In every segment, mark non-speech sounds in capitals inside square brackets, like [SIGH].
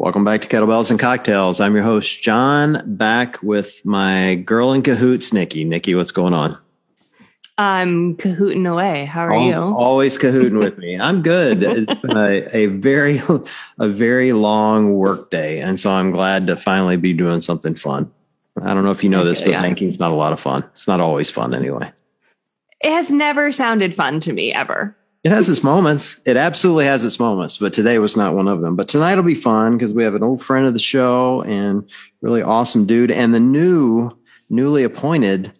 Welcome back to Kettlebells and Cocktails. I'm your host, John, back with my girl in cahoots, Nikki. Nikki, what's going on? I'm cahooting away. How are you? Always cahooting with me. I'm good. [LAUGHS] It's been a, a very, a very long work day. And so I'm glad to finally be doing something fun. I don't know if you know this, but yeah. banking's not a lot of fun. It's not always fun anyway. It has never sounded fun to me ever. It has its moments. It absolutely has its moments, but today was not one of them. But tonight will be fun because we have an old friend of the show and really awesome dude, and the new, newly appointed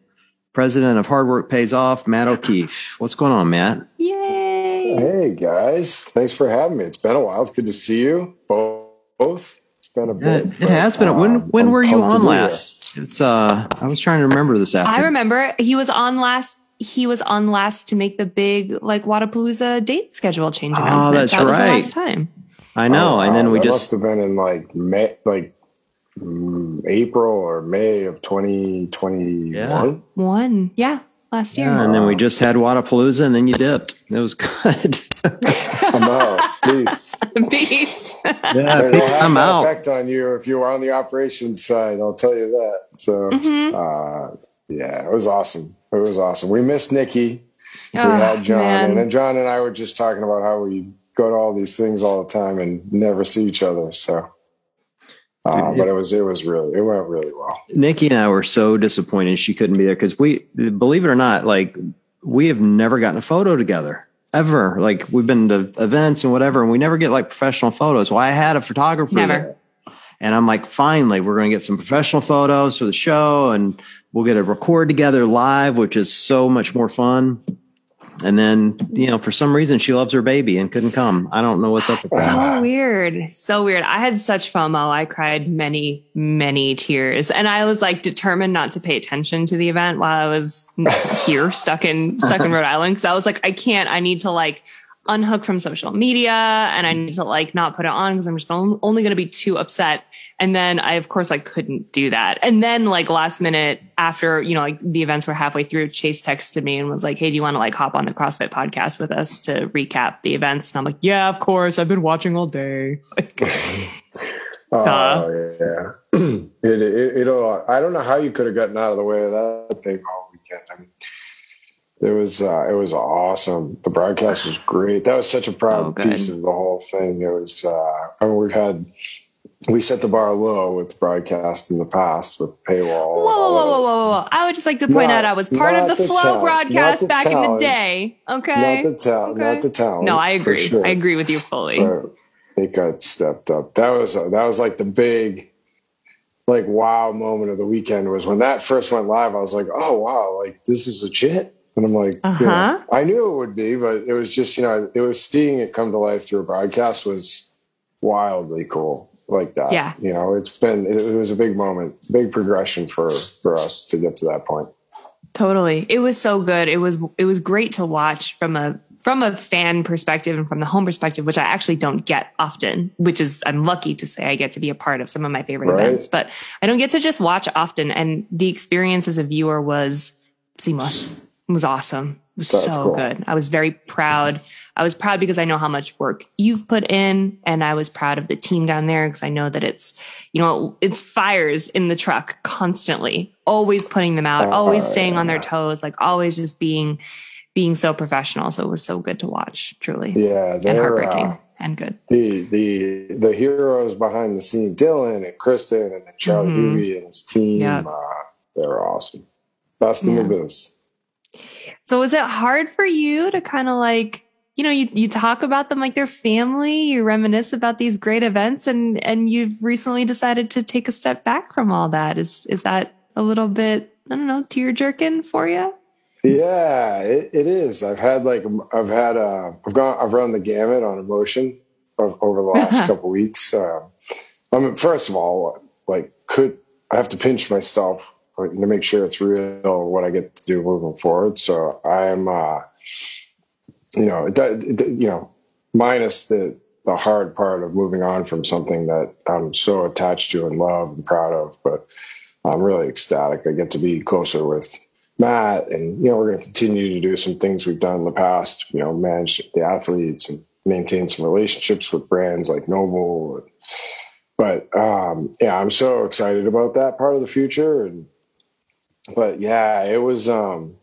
president of Hard Work Pays Off, Matt O'Keefe. What's going on, Matt? Yay! Hey guys, thanks for having me. It's been a while. It's good to see you both. It's been a bit. It, it has been. When uh, when I'm were you on last? It's. uh I was trying to remember this afternoon. I remember he was on last he was on last to make the big like Wodapalooza date schedule change oh, announcement. Oh, that's that right. last time. I know, oh, and then we that just must have been in like May, like mm, April or May of twenty twenty one. One, yeah, last year. Yeah, and then we just had Wodapalooza, and then you dipped. It was [LAUGHS] good. [LAUGHS] [LAUGHS] I'm out. Peace. Peace. Yeah, I'm out. Effect on you if you were on the operations side. I'll tell you that. So, mm-hmm. uh, yeah, it was awesome. It was awesome. We missed Nikki. Oh, we had John, man. and then John and I were just talking about how we go to all these things all the time and never see each other. So, uh, but it was it was really it went really well. Nikki and I were so disappointed she couldn't be there because we believe it or not, like we have never gotten a photo together ever. Like we've been to events and whatever, and we never get like professional photos. Well, I had a photographer never. there. And I'm like, finally, we're going to get some professional photos for the show and we'll get a record together live, which is so much more fun. And then, you know, for some reason she loves her baby and couldn't come. I don't know what's up with that. So weird. So weird. I had such FOMO. I cried many, many tears. And I was like determined not to pay attention to the event while I was here stuck in stuck in [LAUGHS] Rhode Island. Cause I was like, I can't, I need to like unhook from social media and I need to like not put it on because I'm just only going to be too upset. And then I, of course, I couldn't do that. And then like last minute after, you know, like the events were halfway through, Chase texted me and was like, Hey, do you want to like hop on the CrossFit podcast with us to recap the events? And I'm like, yeah, of course. I've been watching all day. [LAUGHS] [LAUGHS] oh uh, yeah. [CLEARS THROAT] it, it, it, I don't know how you could have gotten out of the way of that thing all weekend. I mean, it was uh, it was awesome. The broadcast was great. That was such a proud oh, piece of the whole thing. It was. Uh, I mean, we've had we set the bar low with broadcast in the past with paywall. Whoa, whoa, whoa, whoa, whoa, whoa! I would just like to point not, out I was part of the, the Flow talent, broadcast the back talent, in the day. Okay, not the talent, okay. not the talent. No, I agree. Sure. I agree with you fully. But it got stepped up. That was uh, that was like the big, like wow moment of the weekend was when that first went live. I was like, oh wow, like this is legit. And I'm like, uh-huh. you know, I knew it would be, but it was just, you know, it was seeing it come to life through a broadcast was wildly cool like that. Yeah. You know, it's been, it, it was a big moment, big progression for, for us to get to that point. Totally. It was so good. It was, it was great to watch from a, from a fan perspective and from the home perspective, which I actually don't get often, which is, I'm lucky to say I get to be a part of some of my favorite right. events, but I don't get to just watch often. And the experience as a viewer was seamless. It was awesome. It was That's so cool. good. I was very proud. I was proud because I know how much work you've put in and I was proud of the team down there because I know that it's, you know, it's fires in the truck constantly, always putting them out, always staying on their toes, like always just being, being so professional. So it was so good to watch, truly. Yeah. And heartbreaking uh, and good. The, the, the heroes behind the scene, Dylan and Kristen and Charlie mm and his team, yep. uh, they're awesome. Best in yeah. the business. So was it hard for you to kind of like, you know, you, you talk about them like their family, you reminisce about these great events and, and you've recently decided to take a step back from all that. Is, is that a little bit, I don't know, tear jerking for you? Yeah, it, it is. I've had like, I've had, uh, I've gone, I've run the gamut on emotion over the last [LAUGHS] couple weeks. Uh, I mean, first of all, like could I have to pinch myself to make sure it's real what I get to do moving forward. So I'm, uh, you know, it, it, you know, minus the the hard part of moving on from something that I'm so attached to and love and proud of, but I'm really ecstatic. I get to be closer with Matt, and you know, we're going to continue to do some things we've done in the past. You know, manage the athletes and maintain some relationships with brands like NOBULL. but um, yeah, I'm so excited about that part of the future. And but yeah, it was um,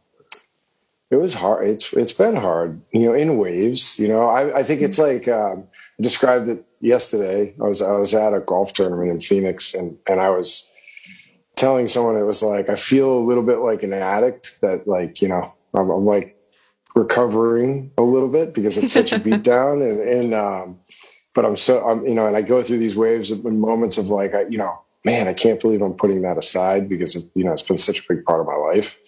it was hard. It's it's been hard, you know, in waves. You know, I, I think it's like um, I described it yesterday. I was I was at a golf tournament in Phoenix, and and I was telling someone it was like I feel a little bit like an addict that like you know I'm, I'm like recovering a little bit because it's such a [LAUGHS] beatdown and and um, but I'm so I'm you know and I go through these waves of moments of like I you know man I can't believe I'm putting that aside because it, you know it's been such a big part of my life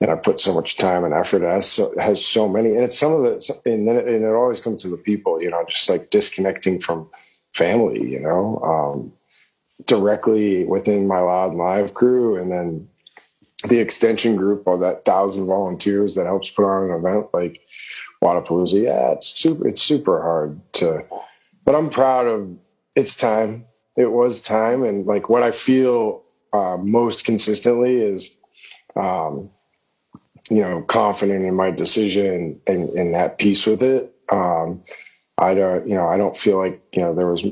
and I put so much time and effort. It has so, has so many, and it's some of the, and then it, and it always comes to the people, you know, just like disconnecting from family, you know, um, directly within my Loud Live crew, and then the extension group of that thousand volunteers that helps put on an event like Wodapalooza. Yeah, it's super, it's super hard to, but I'm proud of. It's time. It was time, and like what I feel uh, most consistently is. Um, you know, confident in my decision and, and at peace with it. Um, I don't, you know, I don't feel like, you know, there was,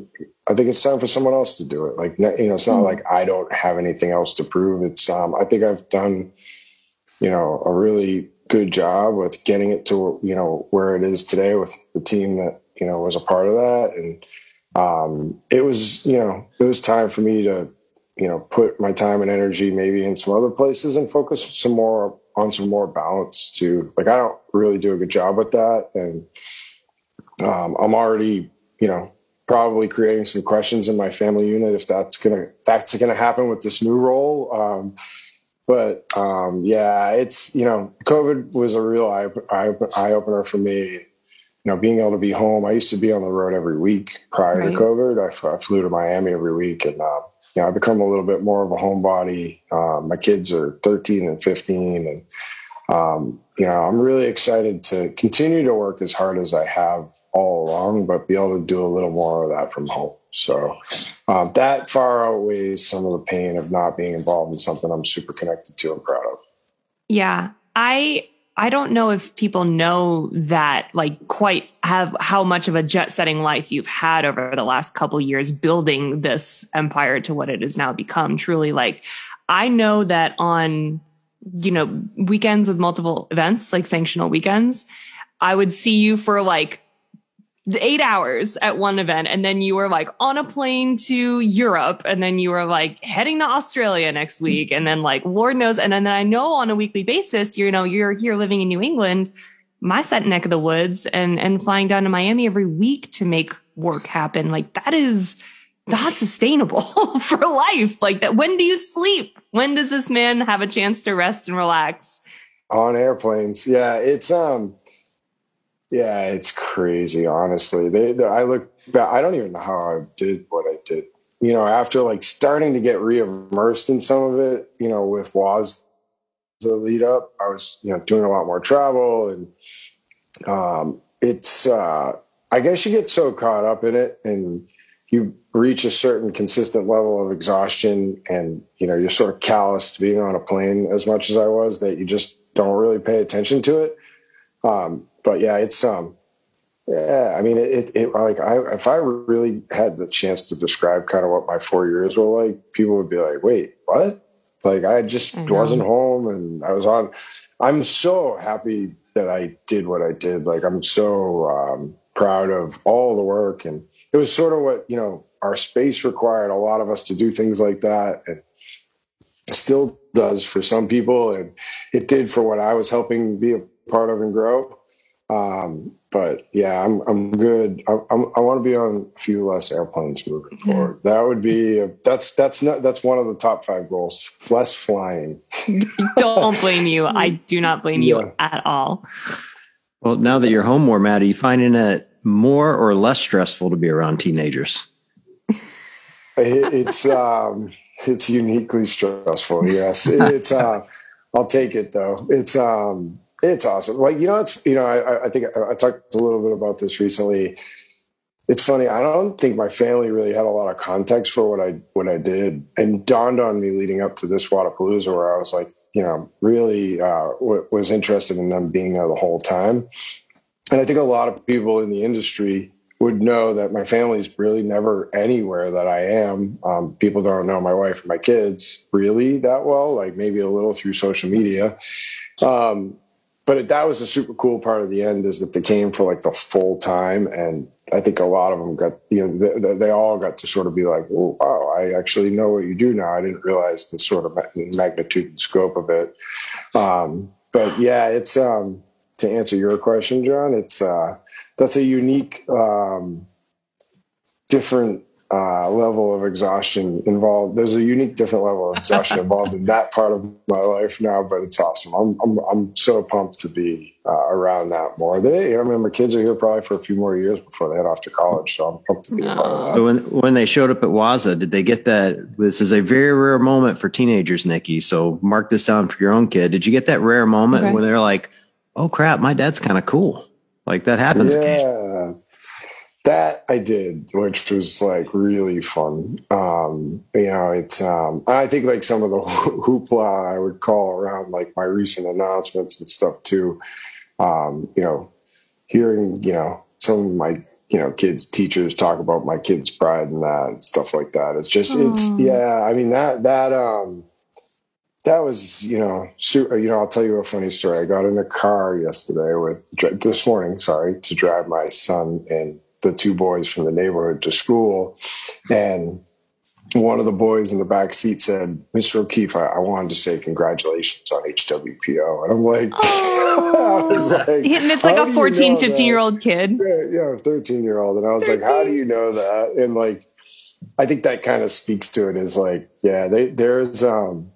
I think it's time for someone else to do it. Like, you know, it's not mm-hmm. like I don't have anything else to prove. It's, um, I think I've done, you know, a really good job with getting it to, you know, where it is today with the team that, you know, was a part of that. And, um, it was, you know, it was time for me to, you know, put my time and energy maybe in some other places and focus some more on some more balance too. Like I don't really do a good job with that, and um, I'm already, you know, probably creating some questions in my family unit if that's gonna that's gonna happen with this new role. Um, but um, yeah, it's you know, COVID was a real eye, eye, eye opener for me. You know, being able to be home. I used to be on the road every week prior right. to COVID. I, I, flew to Miami every week, and uh, you know, I've become a little bit more of a homebody. Um, my kids are 13 and 15, and um, you know, I'm really excited to continue to work as hard as I have all along, but be able to do a little more of that from home. So um, that far outweighs some of the pain of not being involved in something I'm super connected to and proud of. Yeah, I I don't know if people know that, like, quite have how much of a jet setting life you've had over the last couple years building this empire to what it has now become. Truly, like, I know that on, you know, weekends with multiple events, like sanctional weekends, I would see you for like eight hours at one event and then you were like on a plane to Europe and then you were like heading to Australia next week and then like Lord knows and then I know on a weekly basis you know you're here living in New England my set neck of the woods and and flying down to Miami every week to make work happen. Like that is not sustainable [LAUGHS] for life. Like that when do you sleep? When does this man have a chance to rest and relax? On airplanes. Yeah it's um yeah, it's crazy. Honestly, they, they, I look back. I don't even know how I did what I did. You know, after like starting to get re-immersed in some of it, you know, with Waz the lead up, I was you know doing a lot more travel, and um, it's uh, I guess you get so caught up in it, and you reach a certain consistent level of exhaustion, and you know you're sort of callous to being on a plane as much as I was that you just don't really pay attention to it. Um, but yeah, it's um, yeah. I mean, it, it like I if I really had the chance to describe kind of what my four years were like, people would be like, "Wait, what?" Like I just I wasn't home, and I was on. I'm so happy that I did what I did. Like I'm so um, proud of all the work, and it was sort of what you know our space required a lot of us to do things like that, and still does for some people, and it did for what I was helping be a part of and grow. Um, but yeah, I'm I'm good. I, I'm, i want to be on a few less airplanes moving forward. That would be a, that's that's not that's one of the top five goals. Less flying. [LAUGHS] Don't blame you. I do not blame yeah. you at all. Well, now that you're home more, Matt, are you finding it more or less stressful to be around teenagers? it's um, it's uniquely stressful. Yes, it's. Uh, I'll take it though. It's um, it's awesome. Like you know, it's you know, I, I think I, I talked a little bit about this recently. It's funny. I don't think my family really had a lot of context for what I what I did, and dawned on me leading up to this Wodapalooza, where I was like, you know, really uh, w- was interested in them being there the whole time. And I think a lot of people in the industry would know that my family's really never anywhere that I am. Um, people don't know my wife and my kids really that well, like maybe a little through social media. Um, but that was a super cool part of the end is that they came for like the full time. And I think a lot of them got, you know, they, they all got to sort of be like, oh, wow, I actually know what you do now. I didn't realize the sort of magnitude and scope of it. Um, but yeah, it's, um, to answer your question, John, it's, uh, that's a unique, um, different uh, level of exhaustion involved. There's a unique, different level of exhaustion involved in that part of my life now, but it's awesome. I'm I'm, I'm so pumped to be uh, around that more. They, I mean, my kids are here probably for a few more years before they head off to college, so I'm pumped to be no. a part of that. when when they showed up at Waza, did they get that? This is a very rare moment for teenagers, Nikki. So mark this down for your own kid. Did you get that rare moment okay. where they're like, "Oh crap, my dad's kind of cool." Like that happens. Yeah. That I did, which was like really fun. Um, you know, it's um, I think like some of the [LAUGHS] hoopla I would call around like my recent announcements and stuff too. Um, you know, hearing you know some of my you know kids teachers talk about my kids' pride and that and stuff like that. It's just Aww. it's yeah. I mean that that um that was you know super, you know I'll tell you a funny story. I got in a car yesterday with this morning, sorry, to drive my son and the two boys from the neighborhood to school. And one of the boys in the back seat said, Mr. O'Keefe, I, I wanted to say congratulations on HWPO. And I'm like, [LAUGHS] oh. like and it's like a 14, 15 year old kid. Yeah, yeah, 13 year old. And I was 13. like, how do you know that? And like, I think that kind of speaks to it is like, yeah, they, there's, um,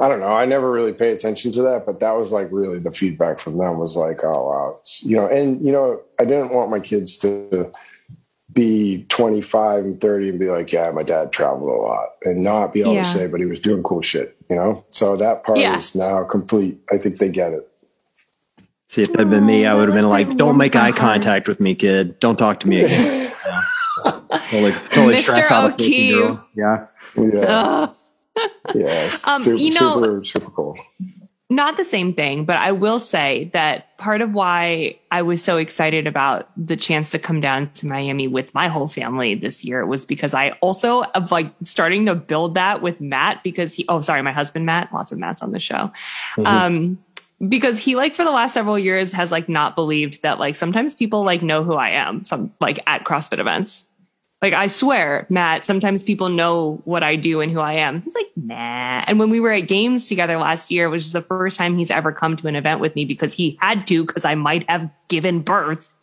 I don't know. I never really pay attention to that, but that was like really the feedback from them was like, oh wow, you know, and you know, I didn't want my kids to be 25 and 30 and be like, yeah, my dad traveled a lot and not be able yeah. to say, but he was doing cool shit, you know? So that part yeah. is now complete. I think they get it. See, if that'd been me, I would have been like, don't make eye contact with me, kid. Don't talk to me again. [LAUGHS] yeah. Totally, totally stress out O'Keefe. Yeah. Yeah yeah, [LAUGHS] um, super, you know, super, super cool. Not the same thing, but I will say that part of why I was so excited about the chance to come down to Miami with my whole family this year was because I also of like starting to build that with Matt because he, oh, sorry, my husband, Matt, lots of Matts on the show. Mm-hmm. Um, because he like for the last several years has like not believed that like sometimes people like know who I am some like at CrossFit events like, I swear, Matt, sometimes people know what I do and who I am. He's like, nah. And when we were at games together last year, which is the first time he's ever come to an event with me because he had to, because I might have given birth,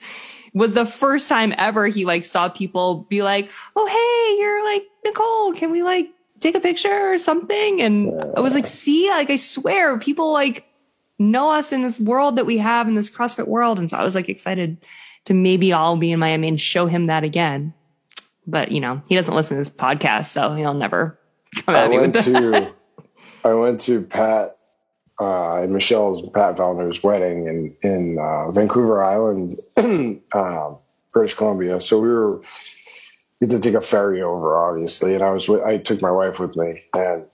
was the first time ever he like saw people be like, oh, hey, you're like Nicole. Can we like take a picture or something? And I was like, see, like, I swear people like know us in this world that we have in this CrossFit world. And so I was like excited to maybe all be in Miami and show him that again but you know, he doesn't listen to this podcast, so he'll never [LAUGHS] come at I me with that. To, [LAUGHS] I went to Pat uh, and Michelle's Pat Vellner's wedding in in uh, Vancouver Island, [CLEARS THROAT] uh, British Columbia. So we were we had to take a ferry over, obviously, and I was with, I took my wife with me, and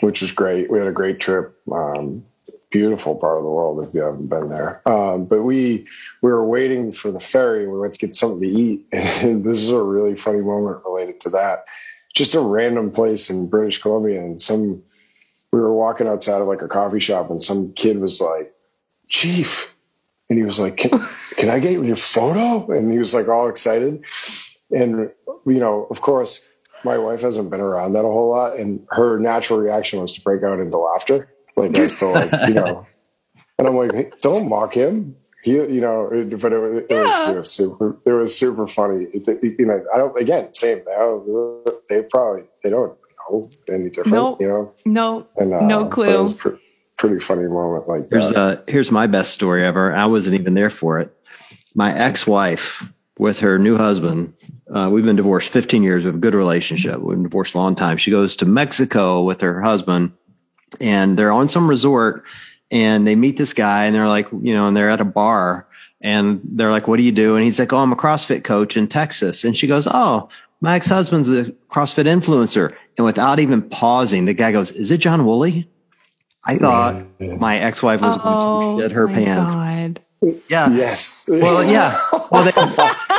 which was great. We had a great trip. Um, beautiful part of the world if you haven't been there. Um, but we we were waiting for the ferry. We went to get something to eat, [LAUGHS] and this is a really funny moment related to that. Just a random place in British Columbia, and some we were walking outside of like a coffee shop, and some kid was like, "Chief," and he was like, "Can, [LAUGHS] can I get your photo?" And he was like all excited, and you know, of course. My wife hasn't been around that a whole lot, and her natural reaction was to break out into laughter like I still like, you [LAUGHS] know, and I'm like, hey, don't mock him. He, you know, it, but it, it, yeah. was, it, was, super. It was super funny. you know, I don't. Again, same. They probably they don't know any different. Nope. You know, no, and, uh, no clue. Pre- pretty funny moment like here's, that. Uh, here's my best story ever. I wasn't even there for it. My ex-wife with her new husband. Uh, we've been divorced 15 years. We have a good relationship. We've been divorced a long time. She goes to Mexico with her husband and they're on some resort and they meet this guy and they're like, you know, and they're at a bar and they're like, what do you do? And he's like, oh, I'm a CrossFit coach in Texas. And she goes, oh, my ex husband's a CrossFit influencer. And without even pausing, the guy goes, is it John Woolley? I thought my ex wife was oh, going to oh shit her pants. God. Yeah. Yes. Well, yeah. Well, they, [LAUGHS] [LAUGHS]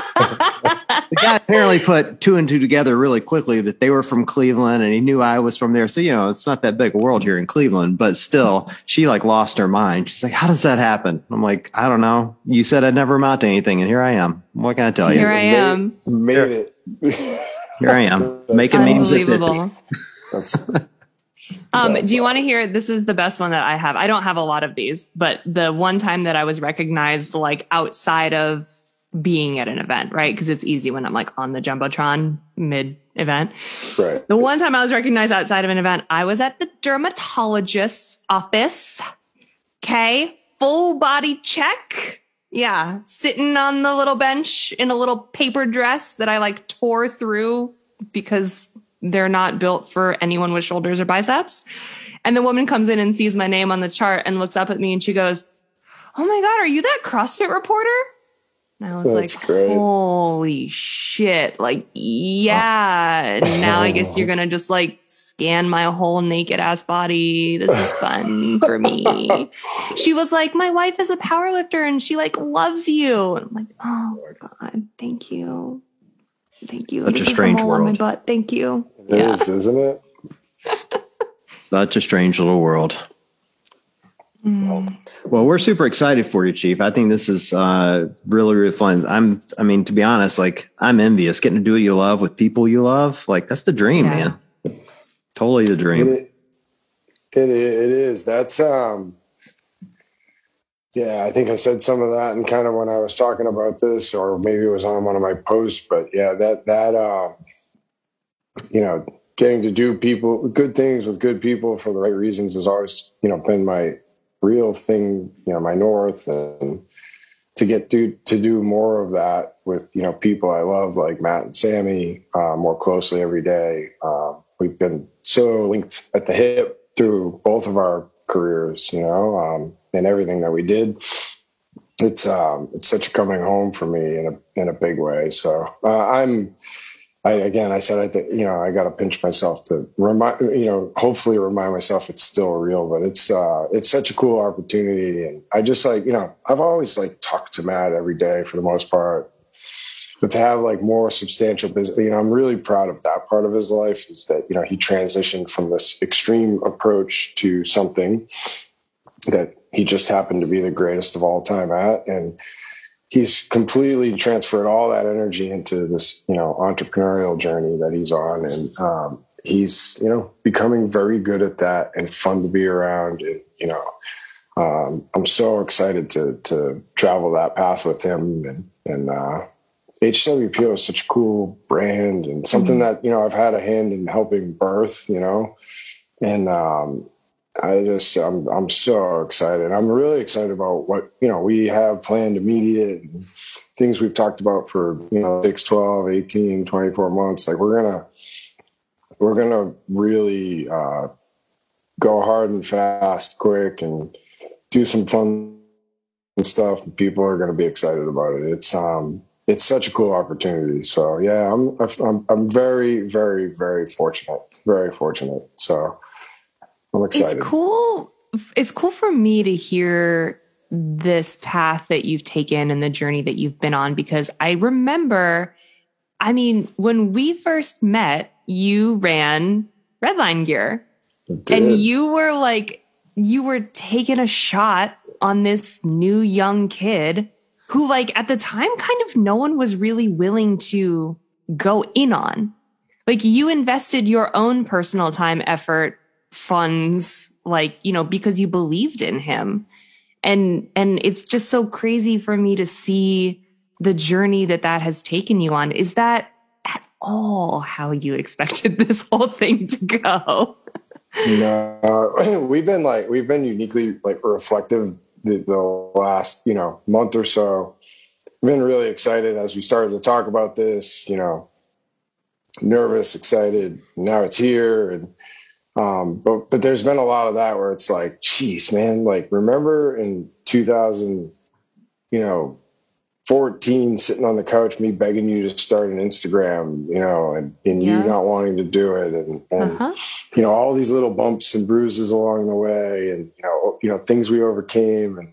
the guy apparently put two and two together really quickly that they were from Cleveland and he knew I was from there. So, you know, it's not that big a world here in Cleveland, but still, she like lost her mind. She's like, How does that happen? I'm like, I don't know. You said I'd never amount to anything, and here I am. What can I tell you? Here I am. Made, made it. [LAUGHS] Here I am making memes Unbelievable. [LAUGHS] Um, do you want to hear? This is the best one that I have. I don't have a lot of these, but the one time that I was recognized, like outside of being at an event, right? Because it's easy when I'm like on the jumbotron mid event. right. The one time I was recognized outside of an event, I was at the dermatologist's office. Okay, full body check. Yeah, sitting on the little bench in a little paper dress that I like tore through because they're not built for anyone with shoulders or biceps. And the woman comes in and sees my name on the chart and looks up at me and she goes, Oh my God, are you that CrossFit reporter? And I was That's like, great. Holy shit. Like, yeah. And now I guess you're oh. going to just like scan my whole naked ass body. This is fun for me. She was like, My wife is a power lifter and she like loves you. And I'm like, Oh God, thank you. Thank you. Such a strange is a mole my world. butt. Thank you. It yeah. is, isn't it? Such a strange little world. Mm. Well, we're super excited for you, Chief. I think this is uh, really, really fun. I'm, I mean, to be honest, like I'm envious getting to do what you love with people you love. Like that's the dream, Yeah. man. Totally the dream. It, it, it is. That's, um, yeah, I think I said some of that and kind of when I was talking about this, or maybe it was on one of my posts, but yeah, that, that, uh, you know, getting to do people, good things with good people for the right reasons has always, you know, been my real thing, you know, my North and to get to, to do more of that with, you know, people I love like Matt and Sammy, uh, more closely every day. Um, we've been so linked at the hip through both of our careers, you know, um, and everything that we did. It's um, it's such a coming home for me in a in a big way. So uh, I'm, I again, I said I think you know I got to pinch myself to remind you know hopefully remind myself it's still real, but it's uh, it's such a cool opportunity, and I just like you know I've always like talked to Matt every day for the most part, but to have like more substantial business, you know, I'm really proud of that part of his life is that you know he transitioned from this extreme approach to something that he just happened to be the greatest of all time at, and he's completely transferred all that energy into this you know entrepreneurial journey that he's on. And um, he's you know becoming very good at that and fun to be around. And you know um, i'm so excited to to travel that path with him. And and uh HWPO is such a cool brand and something that you know I've had a hand in helping birth, you know, and um, I just I'm I'm so excited. I'm really excited about what you know we have planned immediate things we've talked about for you know 6 12 18 24 months like we're going to we're going to really uh go hard and fast quick and do some fun stuff people are going to be excited about it. It's um it's such a cool opportunity. So yeah, I'm I'm I'm very very very fortunate. Very fortunate. So I'm excited. It's cool. It's cool for me to hear this path that you've taken and the journey that you've been on because I remember, I mean, when we first met, you ran Redline Gear and you were like, you were taking a shot on this new young kid who, like, at the time, kind of no one was really willing to go in on. Like, you invested your own personal time, effort, funds, like, you know, because you believed in him. And, and it's just so crazy for me to see the journey that that has taken you on. Is that at all how you expected [LAUGHS] this whole thing to go? no, [CLEARS THROAT] we've been like we've been uniquely like reflective the, the last you know month or so. I've been really excited as we started to talk about this. You know, nervous, excited. Now it's here, and um, but but there's been a lot of that where it's like, geez, man, like remember in 2000, you know, 14 sitting on the couch, me begging you to start an Instagram, you know, and, and Yeah. you not wanting to do it. And, and Uh-huh. you know, all these little bumps and bruises along the way and, you know, you know, things we overcame and,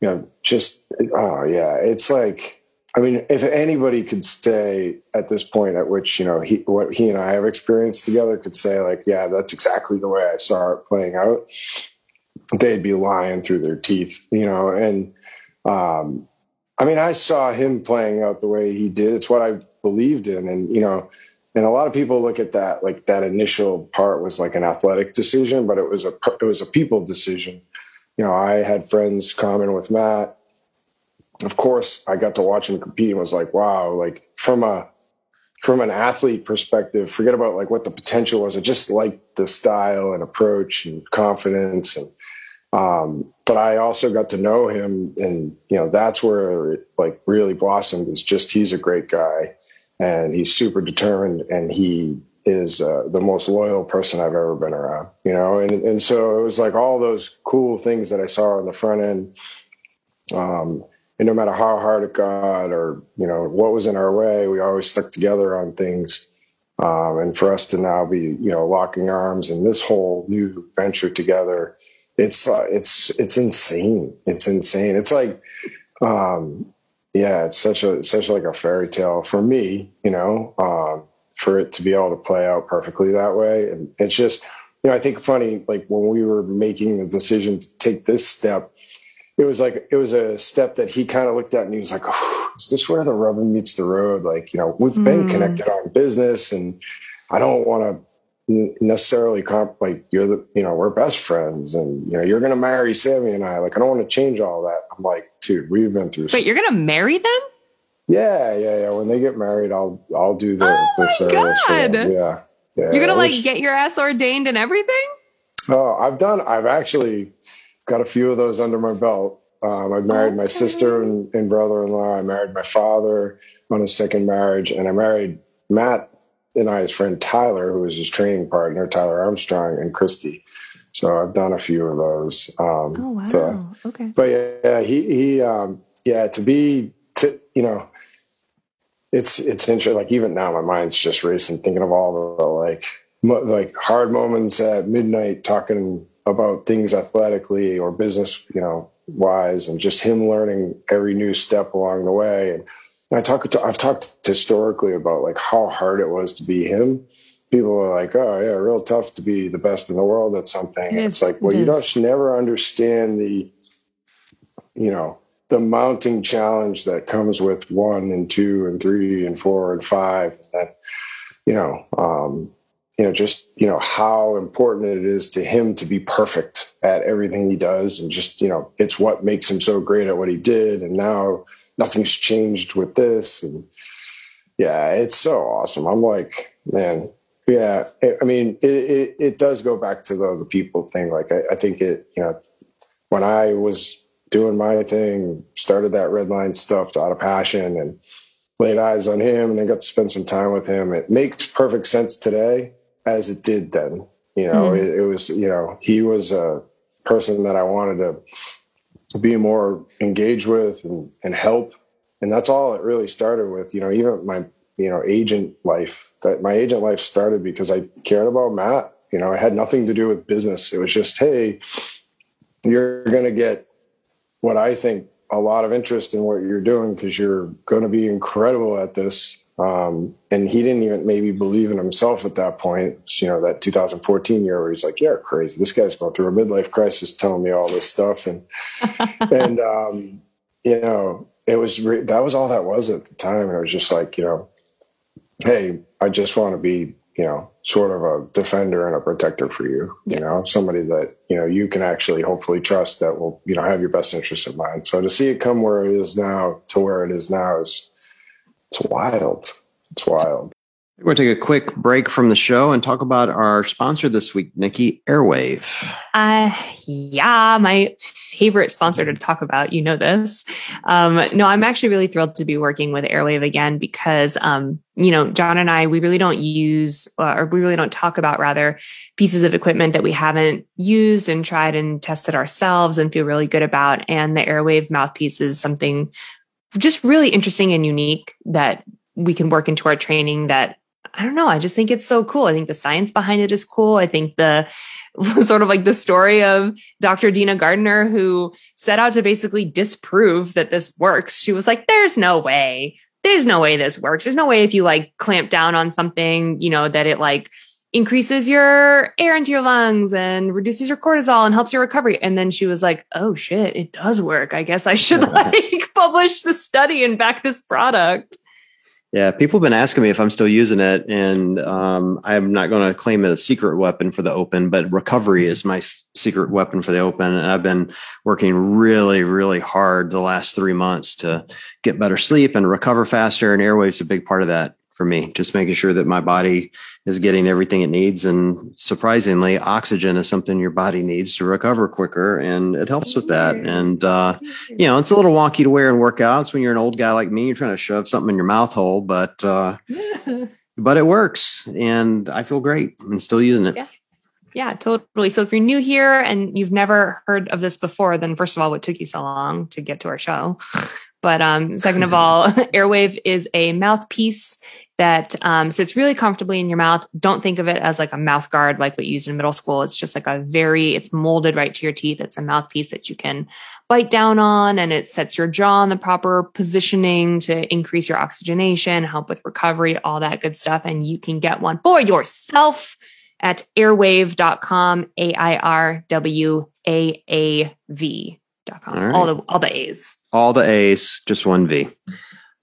you know, just oh yeah, it's like I mean, if anybody could say at this point at which you know he what he and I have experienced together could say like, yeah, that's exactly the way I saw it playing out, they'd be lying through their teeth, you know. And um, I mean, I saw him playing out the way he did. It's what I believed in, and you know, and a lot of people look at that like that initial part was like an athletic decision, but it was a it was a people decision. You know, I had friends comment with Matt of course, I got to watch him compete and was like, wow, like from a from an athlete perspective, forget about like what the potential was. I just liked the style and approach and confidence and um, but I also got to know him and you know that's where it like really blossomed is just he's a great guy and he's super determined and he is uh, the most loyal person I've ever been around, you know, and and so it was like all those cool things that I saw on the front end. Um, and no matter how hard it got or you know what was in our way we always stuck together on things. Um, and for us to now be you know locking arms in this whole new venture together it's uh, it's it's insane. It's insane. It's like um, yeah it's such a such like a fairy tale for me you know um, for it to be able to play out perfectly that way. And it's just you know i think funny like when we were making the decision to take this step it was like it was a step that he kind of looked at and he was like, oh, "Is this where the rubber meets the road?" Like, you know, we've mm. been connected on business, and I don't want to necessarily comp like you're the you know we're best friends, and you know you're gonna marry Sammy and I. Like, I don't want to change all that. I'm like, dude, we've been through. But you're gonna marry them? Yeah, yeah, yeah. When they get married, I'll I'll do the oh the service. God. Yeah, yeah. You're gonna like get your ass ordained and everything. Oh, I've done. I've actually got a few of those under my belt. Um, I married okay. my sister and, and brother-in-law. I married my father on his second marriage, and I married Matt and I, his friend Tyler, who was his training partner, Tyler Armstrong and Christy. So I've done a few of those. Um, oh wow! So, okay. But yeah, he he um, yeah to be to you know it's it's interesting. Like even now, my mind's just racing, thinking of all the like mo- like hard moments at midnight, talking about things athletically or business, you know, wise, and just him learning every new step along the way. And I talk to, I've talked historically about like how hard it was to be him. People are like, "Oh yeah, real tough to be the best in the world at something." It it's like, well, it you don't never understand the, you know, the mounting challenge that comes with one and two and three and four and five. That, you know, um, you know, just, you know, how important it is to him to be perfect at everything he does. And just, you know, it's what makes him so great at what he did. And now nothing's changed with this. And yeah, it's so awesome. I'm like, man, yeah. I mean, it, it, it does go back to the, the people thing. Like, I, I think it, you know, when I was doing my thing, started that red line stuff out of passion and laid eyes on him and then got to spend some time with him. It makes perfect sense today as it did then. You know, mm. it, it, was, you know, he was a person that I wanted to be more engaged with and, and help. And that's all it really started with, you know, even my, you know, agent life that my agent life started because I cared about Matt. You know, it had nothing to do with business. It was just, Hey, you're going to get what I think a lot of interest in what you're doing because you're going to be incredible at this um, and he didn't even maybe believe in himself at that point. You know, that 2014 year where he's like, "Yeah, crazy. This guy's going through a midlife crisis, telling me all this stuff." And [LAUGHS] and um, you know, it was re- that was all that was at the time. It was just like, you know, hey, I just want to be, you know, sort of a defender and a protector for you. Yeah. You know, somebody that you know you can actually hopefully trust that will, you know, have your best interest in mind. So to see it come where it is now to where it is now is it's wild. It's wild. We're going to take a quick break from the show and talk about our sponsor this week, Nikki Airwaav. Uh, yeah, my favorite sponsor to talk about. You know this. Um, no, I'm actually really thrilled to be working with Airwaav again because, um, you know, John and I, we really don't use, uh, or we really don't talk about rather pieces of equipment that we haven't used and tried and tested ourselves and feel really good about. And the Airwaav mouthpiece is something just really interesting and unique that we can work into our training that I don't know. I just think it's so cool. I think the science behind it is cool. I think the [LAUGHS] sort of like the story of Dr. Dina Gardner, who set out to basically disprove that this works. She was like, there's no way. There's no way this works. There's no way if you like clamp down on something, you know, that it like increases your air into your lungs and reduces your cortisol and helps your recovery. And then she was like, oh shit, it does work. I guess I should like [LAUGHS] publish the study and back this product. Yeah, people have been asking me if I'm still using it, and um, I'm not going to claim it a secret weapon for the open, but recovery is my s- secret weapon for the open. And I've been working really, really hard the last three months to get better sleep and recover faster. And Airwaav's a big part of that for me, just making sure that my body is getting everything it needs. And surprisingly, oxygen is something your body needs to recover quicker, and it helps with that. And uh, you know, it's a little wonky to wear in workouts when you're an old guy like me. You're trying to shove something in your mouth hole, but uh, [LAUGHS] but it works, and I feel great and still using it. Yeah. Yeah, totally. So if you're new here and you've never heard of this before, then first of all, what took you so long to get to our show? But um, second of all, [LAUGHS] Airwaav is a mouthpiece that um, sits really comfortably in your mouth. Don't think of it as like a mouth guard like what you used in middle school. It's just like a very, it's molded right to your teeth. It's a mouthpiece that you can bite down on and it sets your jaw in the proper positioning to increase your oxygenation, help with recovery, all that good stuff. And you can get one for yourself at airwaav.com, A I R W A A V com. All right. All the all the A's. All the A's, just one V.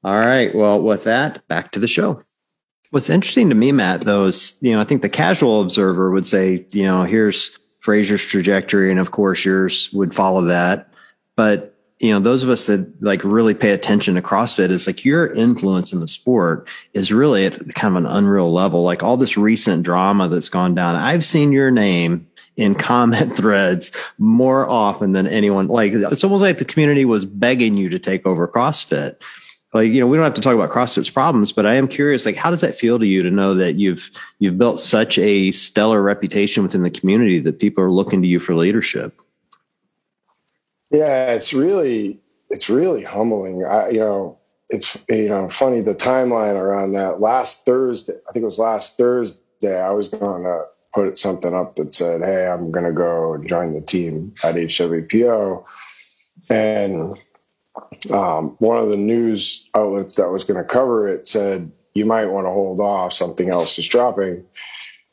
All right. Well, with that, back to the show. What's interesting to me, Matt, though, is, you know, I think the casual observer would say, you know, here's Fraser's trajectory, and of course yours would follow that. But, you know, those of us that like really pay attention to CrossFit is like your influence in the sport is really at kind of an unreal level. Like all this recent drama that's gone down. I've seen your name in comment [LAUGHS] threads more often than anyone. Like it's almost like the community was begging you to take over CrossFit like you know we don't have to talk about crossfit's problems but i am curious like how does that feel to you to know that you've you've built such a stellar reputation within the community that people are looking to you for leadership Yeah, it's really it's really humbling. I, you know, it's you know funny the timeline around that. Last Thursday, I think it was last Thursday, I was going to put something up that said, "Hey, I'm going to go join the team at HWPO," and um, one of the news outlets that was going to cover it said, "You might want to hold off. Something else is dropping."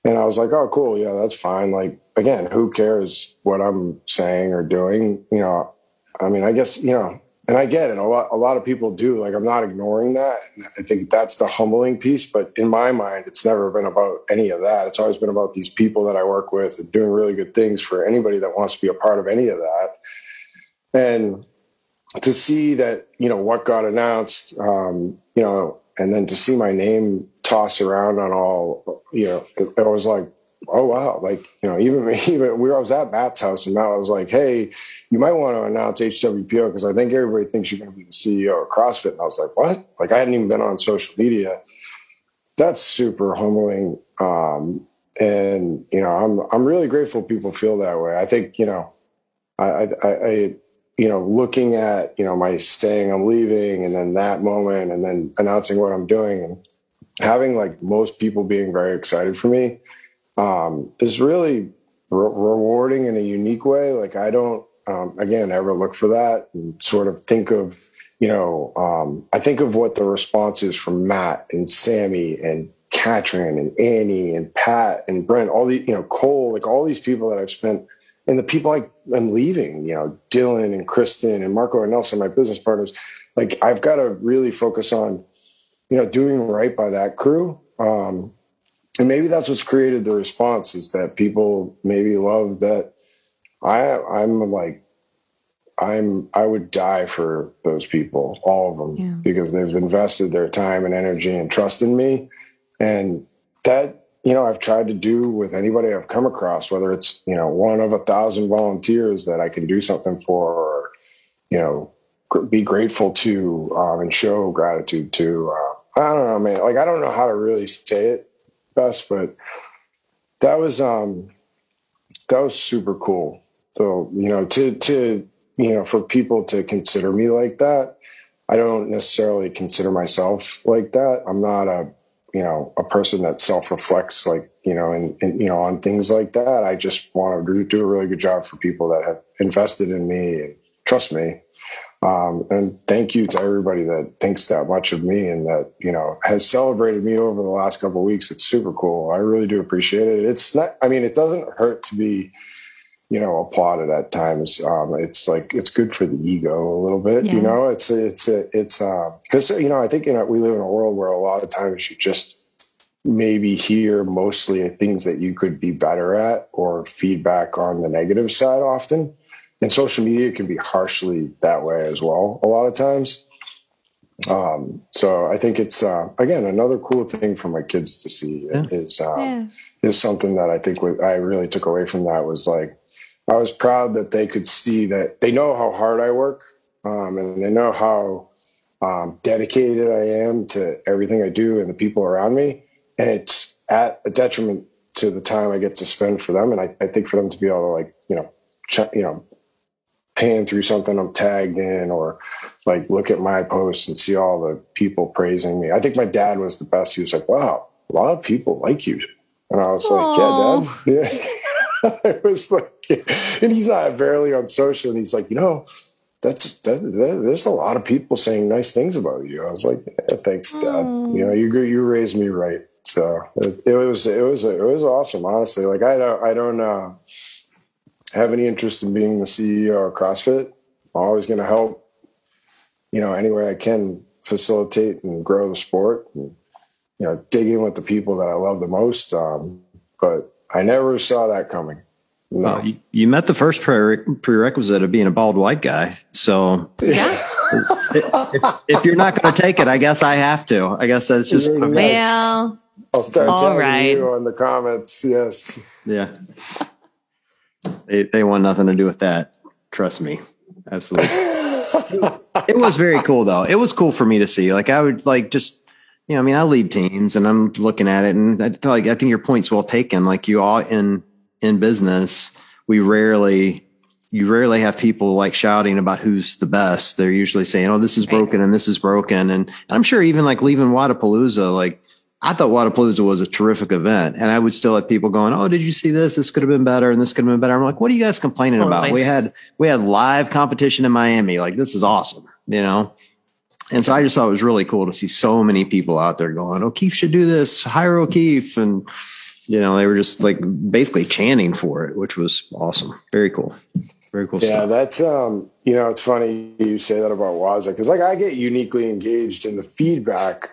And I was like, "Oh, cool. Yeah, that's fine." Like again, who cares what I'm saying or doing? You know, I mean, I guess you know, and I get it. A lot, a lot of people do. Like, I'm not ignoring that. I think that's the humbling piece. But in my mind, it's never been about any of that. It's always been about these people that I work with and doing really good things for anybody that wants to be a part of any of that. And to see that, you know, what got announced, um, you know, and then to see my name toss around on all, you know, it, it was like, oh wow, like you know, even [LAUGHS] even we I was at Matt's house and Matt was like, hey, you might want to announce HWPO because I think everybody thinks you're going to be the CEO of CrossFit. And I was like, what? Like I hadn't even been on social media. That's super humbling. Um, and you know, I'm I'm really grateful people feel that way. I think you know, I, I, I you know, looking at you know my saying I'm leaving and then that moment and then announcing what I'm doing and having like most people being very excited for me um, is really re- rewarding in a unique way. Like I don't, um, again, ever look for that and sort of think of, you know, um, I think of what the response is from Matt and Sammy and Katrin and Annie and Pat and Brent, all the, you know, Cole, like all these people that I've spent and the people I am leaving, you know, Dylan and Kristen and Marco and Nelson, my business partners, like I've got to really focus on, you know, doing right by that crew. Um, and maybe that's what's created the response is that people maybe love that I I'm like I'm I would die for those people, all of them, Yeah. because they've invested their time and energy and trust in me. And that, you know, I've tried to do with anybody I've come across, whether it's, you know, one of a thousand volunteers that I can do something for or, you know, be grateful to um, and show gratitude to. Uh, I don't know, man. Like I don't know how to really say it best, but that was um that was super cool. So, you know, to to you know, for people to consider me like that, I don't necessarily consider myself like that. I'm not a you know, a person that self reflects, like, you know, and, and, you know, on things like that. I just want to do a really good job for people that have invested in me and trust me. Um, and thank you to everybody that thinks that much of me and that, you know, has celebrated me over the last couple weeks. It's super cool. I really do appreciate it. It's not, I mean, it doesn't hurt to be, you know, applauded at times. Um, it's like it's good for the ego a little bit. Yeah. You know, it's it's it's because uh, you know I think you know we live in a world where a lot of times you just maybe hear mostly things that you could be better at or feedback on the negative side often. And social media can be harshly that way as well a lot of times. Um, so I think it's uh, again another cool thing for my kids to see yeah. is um, yeah. is something that I think I really took away from that was like I was proud that they could see that they know how hard I work um, and they know how um, dedicated I am to everything I do and the people around me. And it's at a detriment to the time I get to spend for them. And I, I think for them to be able to like, you know, ch- you know, pan through something I'm tagged in or like look at my posts and see all the people praising me. I think my dad was the best. He was like, wow, a lot of people like you. And I was Aww. like, yeah, dad. [LAUGHS] Yeah. it was like, [LAUGHS] and he's not barely on social, and he's like, you know, that's that, that, there's a lot of people saying nice things about you. I was like, yeah, thanks, Dad. Mm. You know, you you raised me right. So it, it was it was it was awesome. Honestly, like I don't I don't uh, have any interest in being the CEO of CrossFit. I'm always going to help. You know, any way I can facilitate and grow the sport, and you know, dig in with the people that I love the most. Um, but I never saw that coming. No. Well, you, you, met the first prerequisite of being a bald white guy. So yeah. if, if, you're not going to take it, I guess I have to. I guess that's just well. I'll start all telling right. you in the comments. Yes. Yeah. They they want nothing to do with that. Trust me. Absolutely. it was very cool though. It was cool for me to see. Like I would like just you know, I mean, I lead teams and I'm looking at it and I, like, I think your point's well taken. Like you all in, in business, we rarely, you rarely have people like shouting about who's the best. They're usually saying, Oh, this is broken and this is broken. And, and I'm sure even like leaving Wodapalooza, like I thought Wodapalooza was a terrific event and I would still have people going, Oh, did you see this? This could have been better and this could have been better. I'm like, what are you guys complaining oh, about? Nice. We had, we had live competition in Miami. Like this is awesome, you know? And so I just thought it was really cool to see so many people out there going, O'Keefe should do this, hire O'Keefe. And, you know, they were just like basically chanting for it, which was awesome. Very cool. Very cool. Yeah, stuff. that's, um, you know, it's funny you say that about Waza because like I get uniquely engaged in the feedback,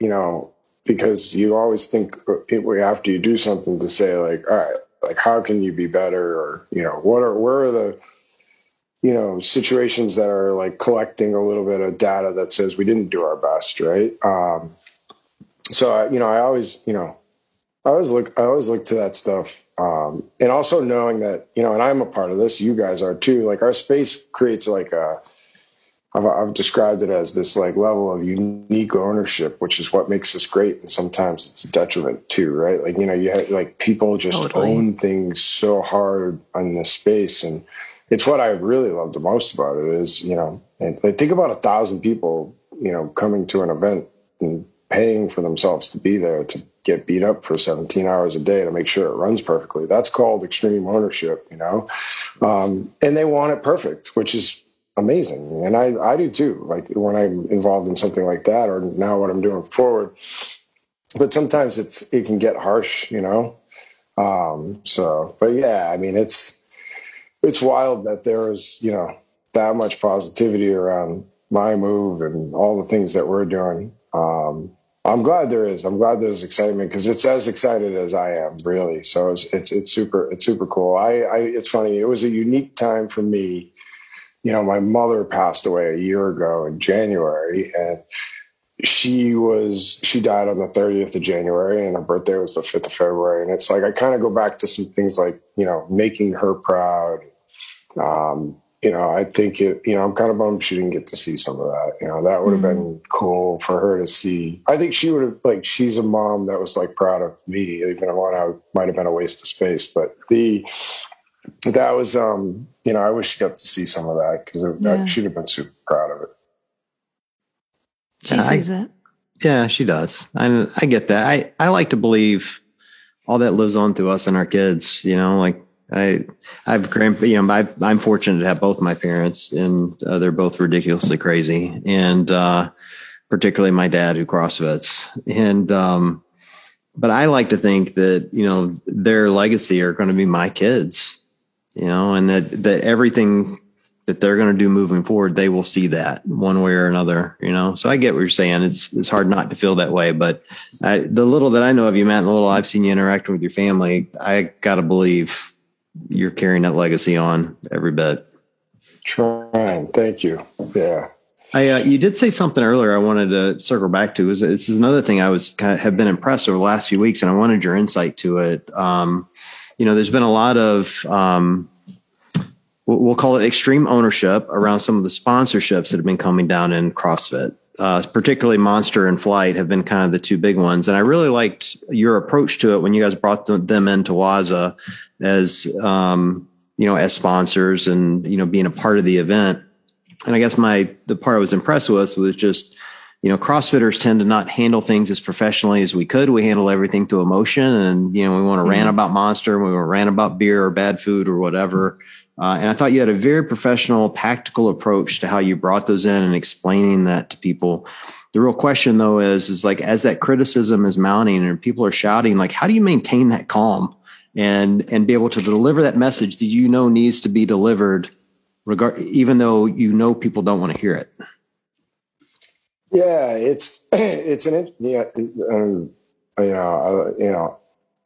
you know, because you always think people after you do something to say like, all right, like how can you be better? Or, you know, what are, where are the, you know situations that are like collecting a little bit of data that says we didn't do our best right? Um, so I, you know i always you know i always look i always look to that stuff um, and also knowing that you know and i'm a part of this you guys are too like our space creates like a I've, I've described it as this like level of unique ownership, which is what makes us great. And sometimes it's a detriment too, right? Like, you know, you have like people just totally. own things so hard on the space. And, it's what I really love the most about it is, you know, and think about a thousand people, you know, coming to an event and paying for themselves to be there to get beat up for 17 hours a day to make sure it runs perfectly. That's called extreme ownership, you know? Um, and they want it perfect, which is amazing. And I, I do too. Like when I'm involved in something like that, or now what I'm doing forward, but sometimes it's, it can get harsh, you know? Um, so, but yeah, I mean, it's, it's wild that there is, you know, that much positivity around my move and all the things that we're doing. Um, I'm glad there is. I'm glad there's excitement because it's as excited as I am, really. So it's it's, it's super it's super cool. I, I it's funny. It was a unique time for me. You know, my mother passed away a year ago in January, and she was she died on the 30th of January, and her birthday was the 5th of February. And it's like I kind of go back to some things like you know making her proud, um, you know, I think it, you know, I'm kind of bummed she didn't get to see some of that. You know, that would have mm-hmm. been cool for her to see. I think she would have, like, she's a mom that was like proud of me, even when I might have been a waste of space. But the, that was, um, you know, I wish you got to see some of that because yeah. she'd have been super proud of it. She sees it. Yeah, she does. I I get that. I I like to believe all that lives on through us and our kids. You know, like I I've grand you know I, I'm fortunate to have both my parents, and uh, they're both ridiculously crazy, and uh, particularly my dad who CrossFits, and um, but I like to think that you know their legacy are going to be my kids, you know, and that that everything that they're going to do moving forward, they will see that one way or another, you know. So I get what you're saying. It's it's hard not to feel that way, but I, the little that I know of you, Matt, and the little I've seen you interacting with your family, I got to believe you're carrying that legacy on every bit. Trying, thank you. Yeah. I, uh, you did say something earlier. I wanted to circle back to. Is this is another thing I was kind of have been impressed over the last few weeks, and I wanted your insight to it. Um, you know, there's been a lot of um, we'll call it extreme ownership around some of the sponsorships that have been coming down in CrossFit. Uh, particularly Monster and Flight have been kind of the two big ones, and I really liked your approach to it when you guys brought them into Waza as um, you know as sponsors and you know being a part of the event and I guess my the part I was impressed with was just you know CrossFitters tend to not handle things as professionally as we could. We handle everything through emotion, and you know we want to mm-hmm. rant about Monster, we want to rant about beer or bad food or whatever. Uh, and I thought you had a very professional, tactical approach to how you brought those in and explaining that to people. The real question though is, is like as that criticism is mounting and people are shouting, like how do you maintain that calm and and be able to deliver that message that you know needs to be delivered regard even though you know people don't want to hear it yeah it's [CLEARS THROAT] it's an yeah um, you know uh, you know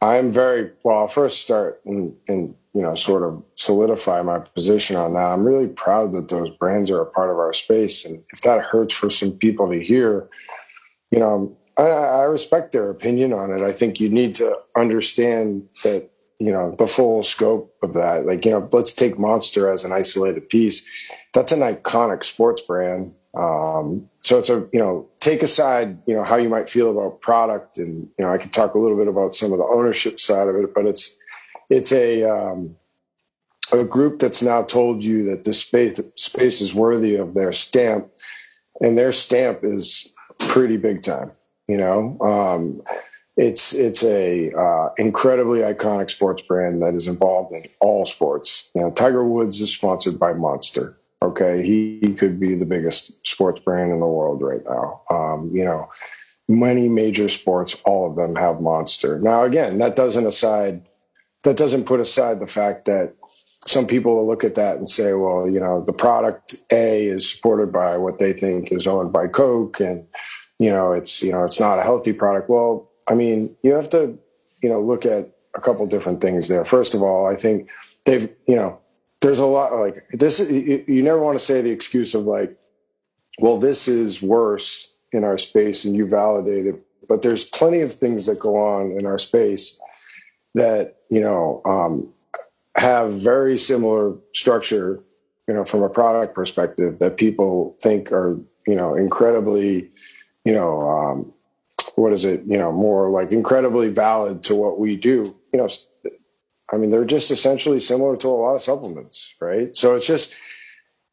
i'm very well i'll first start and and you know sort of solidify my position on that. I'm really proud that those brands are a part of our space and if that hurts for some people to hear you know I, I respect their opinion on it. I think you need to understand that you know the full scope of that. Like you know let's take monster as an isolated piece. That's an iconic sports brand um, so it's a you know take aside you know how you might feel about product and you know i could talk a little bit about some of the ownership side of it but it's it's a um, a group that's now told you that this space space is worthy of their stamp and their stamp is pretty big time you know um, it's it's a uh, incredibly iconic sports brand that is involved in all sports. You know, Tiger Woods is sponsored by Monster. Okay, he, could be the biggest sports brand in the world right now. Um, you know, many major sports, all of them have Monster. Now, again, that doesn't aside that doesn't put aside the fact that some people will look at that and say, well, you know, the product A is supported by what they think is owned by Coke, and you know, it's you know, it's not a healthy product. Well I mean, you have to, you know, look at a couple different things there. First of all, I think they've, you know, there's a lot like this. You, never want to say the excuse of like, well, this is worse in our space and you validate it. But there's plenty of things that go on in our space that, you know, um, have very similar structure, you know, from a product perspective that people think are, you know, incredibly, you know, um, what is it you know more like incredibly valid to what we do you know i mean they're just essentially similar to a lot of supplements right? So it's just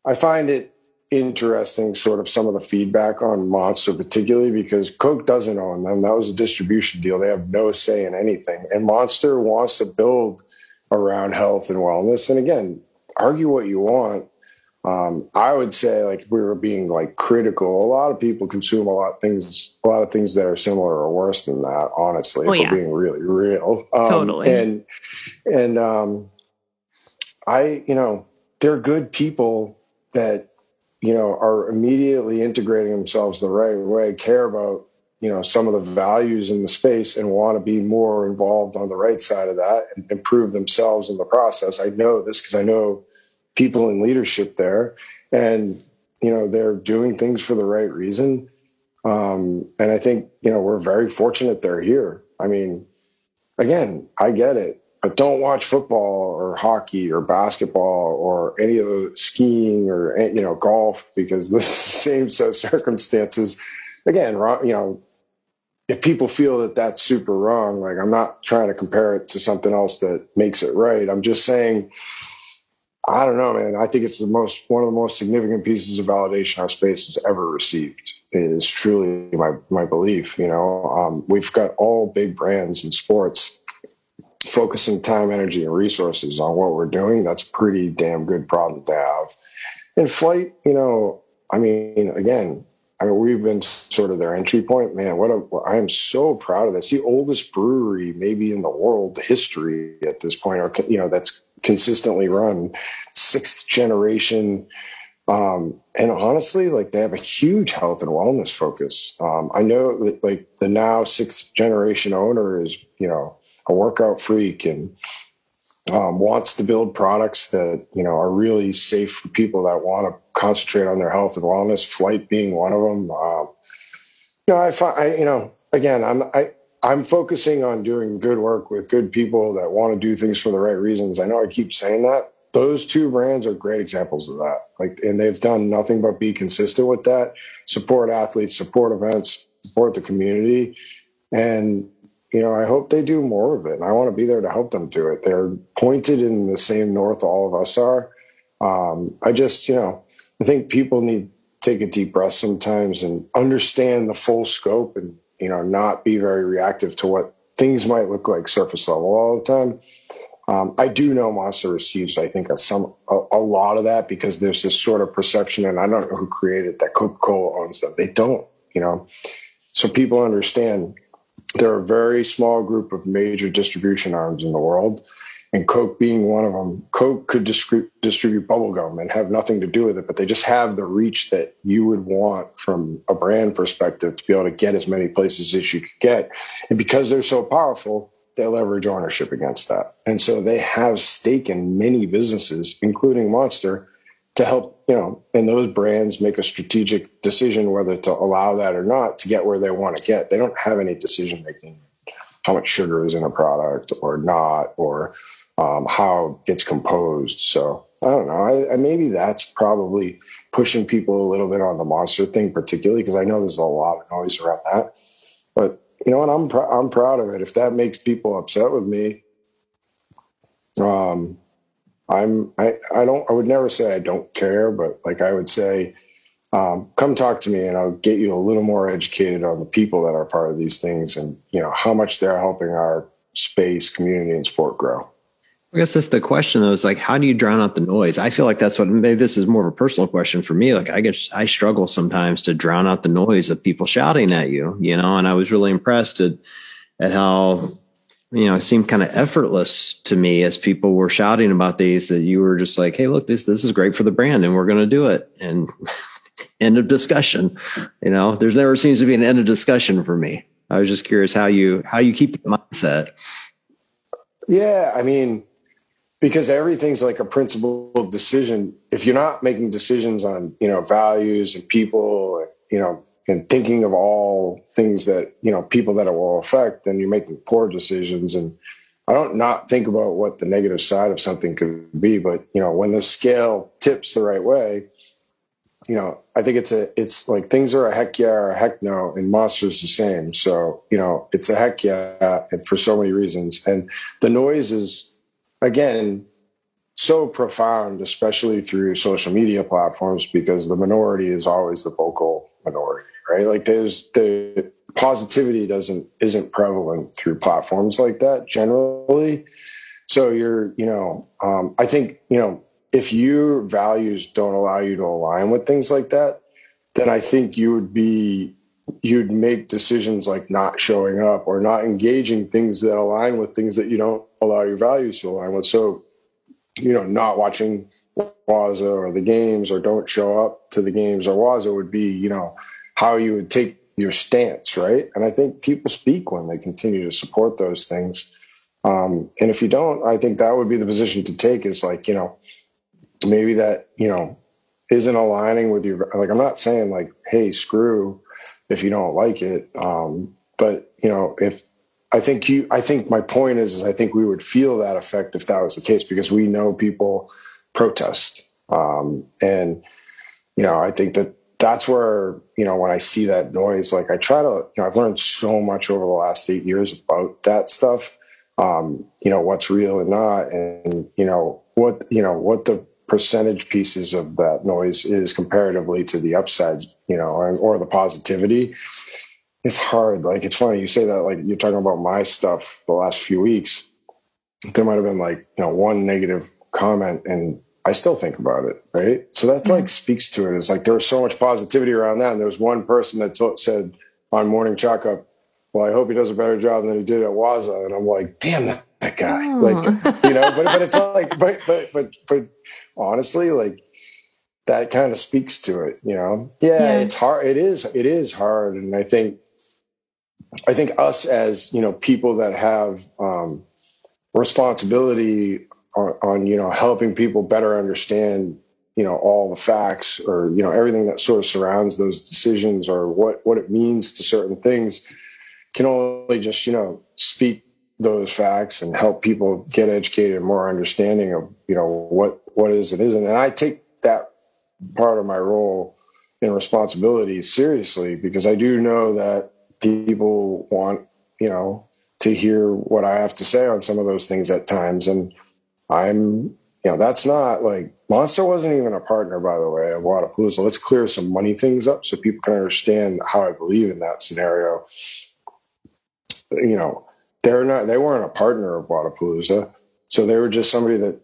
i find it interesting sort of some of the feedback on monster particularly because coke doesn't own them. That was a distribution deal. They have no say in anything. And monster wants to build around health and wellness. And again argue what you want um, I would say like if we were being like critical, a lot of people consume a lot of things, a lot of things that are similar or worse than that. Honestly, well, if yeah. we're being really real, um, totally. And and um, I, you know, they're good people that you know are immediately integrating themselves the right way, care about you know some of the values in the space, and want to be more involved on the right side of that and improve themselves in the process. I know this because I know people in leadership there, and you know they're doing things for the right reason. Um, and I think you know we're very fortunate they're here. I mean, again, I get it, but don't watch football or hockey or basketball or any of the skiing or you know golf because [LAUGHS] the same set of circumstances. Again, you know, if people feel that that's super wrong, like I'm not trying to compare it to something else that makes it right. I'm just saying I don't know, man. I think it's the most one of the most significant pieces of validation our space has ever received. Is truly my my belief. You know, um, we've got all big brands in sports focusing time, energy, and resources on what we're doing. That's pretty damn good problem to have. In flight, you know, I mean, again, I mean, we've been sort of their entry point. Man, what a, I am so proud of this. The oldest brewery, maybe in the world history at this point, or you know, that's consistently run, sixth generation. Um, and honestly, like they have a huge health and wellness focus. Um, I know that like the now sixth generation owner is, you know, a workout freak and um, wants to build products that you know are really safe for people that want to concentrate on their health and wellness. Flight being one of them. Um, you know, I find I, you know again I'm I I'm focusing on doing good work with good people that want to do things for the right reasons. I know I keep saying that. Those two brands are great examples of that. Like, and they've done nothing but be consistent with that. Support athletes, support events, support the community, and you know, I hope they do more of it. And I want to be there to help them do it. They're pointed in the same north all of us are. Um, I just, you know, I think people need to take a deep breath sometimes and understand the full scope and, you know, not be very reactive to what things might look like surface level all the time. Um, I do know Monster receives, I think, a, some a, a, lot of that because there's this sort of perception, and I don't know who created that Coca Cola owns them. They don't, you know. So people understand there are a very small group of major distribution arms in the world, and Coke being one of them. Coke could distribute, distribute bubblegum and have nothing to do with it, but they just have the reach that you would want from a brand perspective to be able to get as many places as you could get. And because they're so powerful, they leverage ownership against that. And so they have stake in many businesses, including Monster, to help, you know, and those brands make a strategic decision whether to allow that or not to get where they want to get. They don't have any decision making how much sugar is in a product or not, or um, how it's composed. So I don't know. I, I, maybe that's probably pushing people a little bit on the monster thing, particularly because I know there's a lot of noise around that. But you know what? I'm pr- I'm proud of it. If that makes people upset with me, um, I'm I, I don't I would never say I don't care, but like I would say, um, come talk to me and I'll get you a little more educated on the people that are part of these things and you know how much they're helping our space, community, and sport grow. I guess that's the question though, is like how do you drown out the noise? I feel like that's what maybe this is more of a personal question for me. Like I guess I struggle sometimes to drown out the noise of people shouting at you, you know, and I was really impressed at at how you know, it seemed kind of effortless to me as people were shouting about these that you were just like, Hey, look, this, this is great for the brand and we're going to do it. And [LAUGHS] end of discussion. You know, there's never seems to be an end of discussion for me. I was just curious how you, how you keep the mindset. Yeah. I mean, because everything's like a principle of decision. If you're not making decisions on, you know, values and people, you know, and thinking of all things that you know people that it will affect then you're making poor decisions. And i don't not think about what the negative side of something could be but you know when the scale tips the right way you know i think it's a it's like things are a heck yeah or a heck no and monsters the same. So you know it's a heck yeah and for so many reasons. And the noise is again so profound especially through social media platforms because the minority is always the vocal minority right? Like there's the positivity doesn't isn't prevalent through platforms like that generally. So you're, you know, um, I think you know if your values don't allow you to align with things like that, then I think you would be you'd make decisions like not showing up or not engaging things that align with things that you don't allow your values to align with. So, you know, not watching Waza or the games or don't show up to the games or Waza would be, you know, how you would take your stance, right? And I think people speak when they continue to support those things. Um, and if you don't, I think that would be the position to take is like, you know, maybe that, you know, isn't aligning with your, like, I'm not saying like, hey, screw if you don't like it. Um, but, you know, if, I think you, I think my point is, is I think we would feel that effect if that was the case because we know people protest. Um, and, you know, I think that that's where you know when I see that noise, like I try to, you know, I've learned so much over the last eight years about that stuff. Um, you know what's real and not, and you know what you know what the percentage pieces of that noise is comparatively to the upsides, you know, or, or the positivity. It's hard. Like it's funny you say that. Like you're talking about my stuff the last few weeks. There might have been like you know one negative comment, and I still think about it, right? So that's like mm-hmm. speaks to it. It's like there was so much positivity around that, and there was one person that t- said on Morning Chalk Up, "Well, I hope he does a better job than he did at Waza," and I'm like, "Damn that, that guy!" Oh. Like mm. you know, but but it's like, but but but but honestly, like that kind of speaks to it, you know. Yeah, Yeah. it's hard. It is. It is hard, and I think I think us as you know people that have um, responsibility on, on you know helping people better understand you know all the facts or you know everything that sort of surrounds those decisions or what what it means to certain things can only just you know speak those facts and help people get educated and more understanding of you know what what is and isn't and i take that part of my role and responsibility seriously because i do know that people want you know to hear what i have to say on some of those things at times and i'm you know that's not like monster wasn't even a partner by the way of Wodapalooza. let's clear some money things up so people can understand how i believe in that scenario you know they're not they weren't a partner of Wodapalooza. so they were just somebody that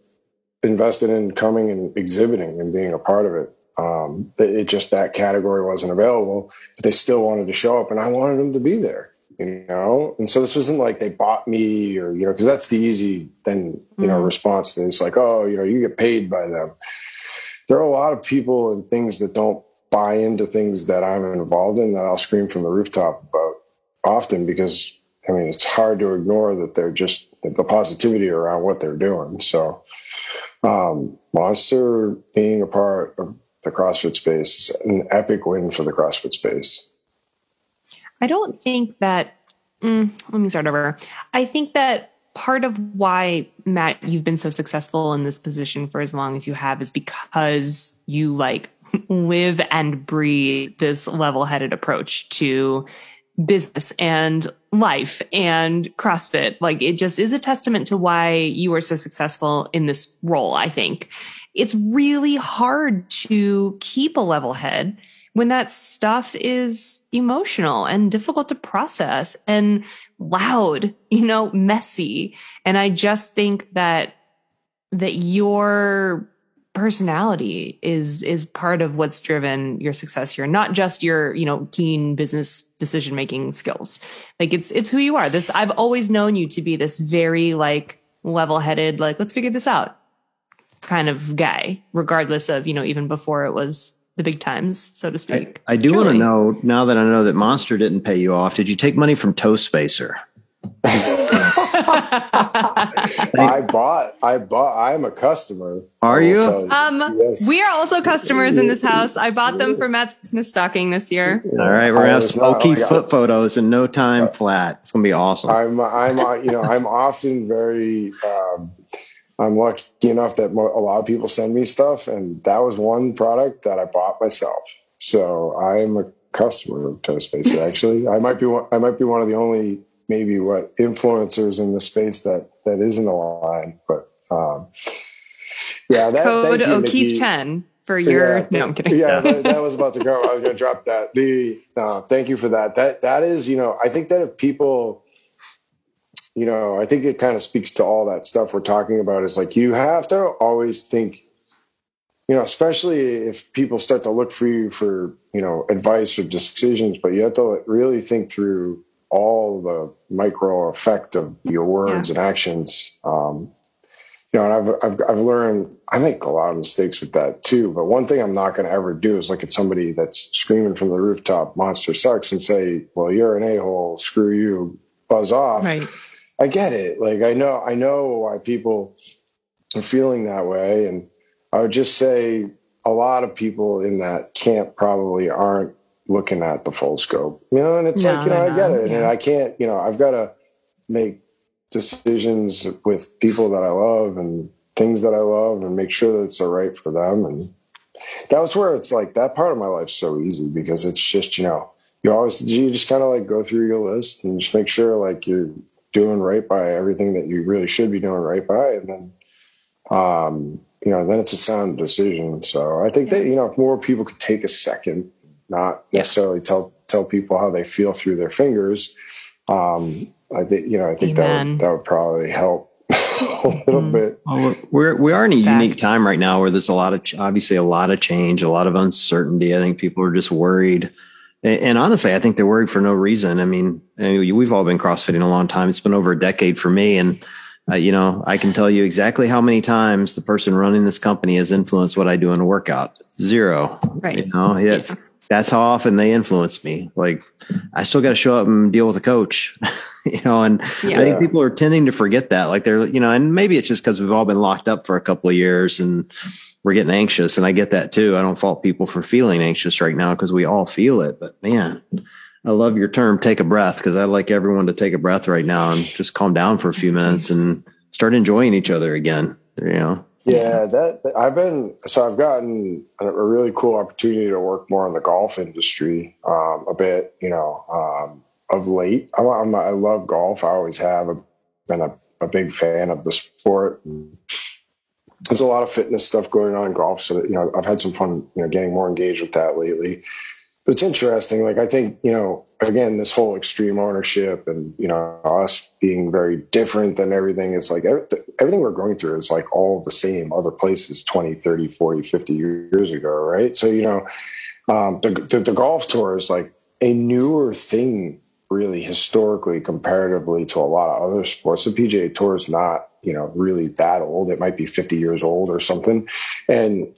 invested in coming and exhibiting and being a part of it. Um, it just that category wasn't available but they still wanted to show up and i wanted them to be there you know? And so this wasn't like they bought me or you know because that's the easy then you know Mm. response. To it's like oh you know you get paid by them. There are a lot of people and things that don't buy into things that i'm involved in that i'll scream from the rooftop about often because i mean it's hard to ignore that they're just the positivity around what they're doing. So um, monster being a part of the crossfit space is an epic win for the crossfit space I don't think that. Mm, let me start over. I think that part of why Matt, you've been so successful in this position for as long as you have, is because you like [LAUGHS] live and breathe this level-headed approach to business and life and CrossFit. Like it just is a testament to why you are so successful in this role. I think it's really hard to keep a level head when that stuff is emotional and difficult to process and loud, [LAUGHS] you know, messy. And I just think that that your personality is is part of what's driven your success here not just your you know keen business decision making skills like it's it's who you are this i've always known you to be this very like level headed like let's figure this out kind of guy regardless of you know even before it was the big times so to speak I do want to know now that I know that Monster didn't pay you off. Did you take money from Toe Spacer? [LAUGHS] [LAUGHS] I bought. I bought. I'm a customer. Are I will you? um Yes. we are also customers in this house i bought them for matt's christmas stocking this year All right, we're gonna have was some not- I foot photos in no time flat. It's gonna be awesome. I'm. I'm. uh, You know. I'm often very. Um, I'm lucky enough that a lot of people send me stuff, and that was one product that I bought myself. So I'm a customer of Toastmaster. Actually, I might be. One, I might be one of the only, maybe what influencers in the space that that isn't aligned. But um, yeah, that code thank you, o'keefe 10 for your Yeah, no i'm kidding Yeah, that, that was about to go. I was going to drop that. The no, thank you for that. That that is, you know, I think that if people, you know, I think it kind of speaks to all that stuff we're talking about. Is like you have to always think, you know, especially if people start to look for you for you know advice or decisions, but you have to really think through all the micro effect of your words and actions. Um, you know, and I've, I've, I've learned I make a lot of mistakes with that too. But one thing I'm not going to ever do is look at somebody that's screaming from the rooftop, monster sucks, and say, well, you're an a hole, screw you, buzz off. right I get it. Like, I know, I know why people are feeling that way. And I would just say a lot of people in that camp probably aren't looking at the full scope, you know, and it's No, like, you know, I get it. And. I can't, you know, I've got to make decisions with people that I love and things that I love and make sure that it's all right for them. And that was where it's like that part of my life's so easy because it's just, you know, you always, you just kind of like go through your list and just make sure like you're doing right by everything that you really should be doing right by. And then, um, you know, then it's a sound decision. So I think that, you know, if more people could take a second, not necessarily tell, tell people how they feel through their fingers. Um, I think, you know, I think that would, that would probably help [LAUGHS] a little mm-hmm. bit. Well, we're, we are in a Fact. unique time right now where there's a lot of, obviously a lot of change, a lot of uncertainty. I think people are just worried. And, and honestly, I think they're worried for no reason. I mean, we've all been CrossFitting a long time. It's been over a decade for me. And, uh, you know, I can tell you exactly how many times the person running this company has influenced what I do in a workout. Zero. Right. You know, it's, yeah. That's how often they influence me. Like I still got to show up and deal with a coach, [LAUGHS] you know, and yeah. I think people are tending to forget that. Like they're, you know, and maybe it's just because we've all been locked up for a couple of years and we're getting anxious. And I get that too. I don't fault people for feeling anxious right now because we all feel it. But man, I love your term, take a breath, because I'd like everyone to take a breath right now and just calm down for a few minutes and start enjoying each other again. You know? Yeah, that I've been so I've gotten a really cool opportunity to work more in the golf industry um, a bit. You know, um, of late, I'm, I'm, i love golf. I always have. I've been a, a big fan of the sport. There's a lot of fitness stuff going on in golf, so that, you know I've had some fun. You know, getting more engaged with that lately it's interesting. Like I think you know, again, this whole extreme ownership and you know us being very different than everything is like everything we're going through is like all the same other places 20 30 40 50 years ago right? So you know um, the, the, the golf tour is like a newer thing really historically comparatively to a lot of other sports. The pga tour is not you know really that old. It might be 50 years old or something. And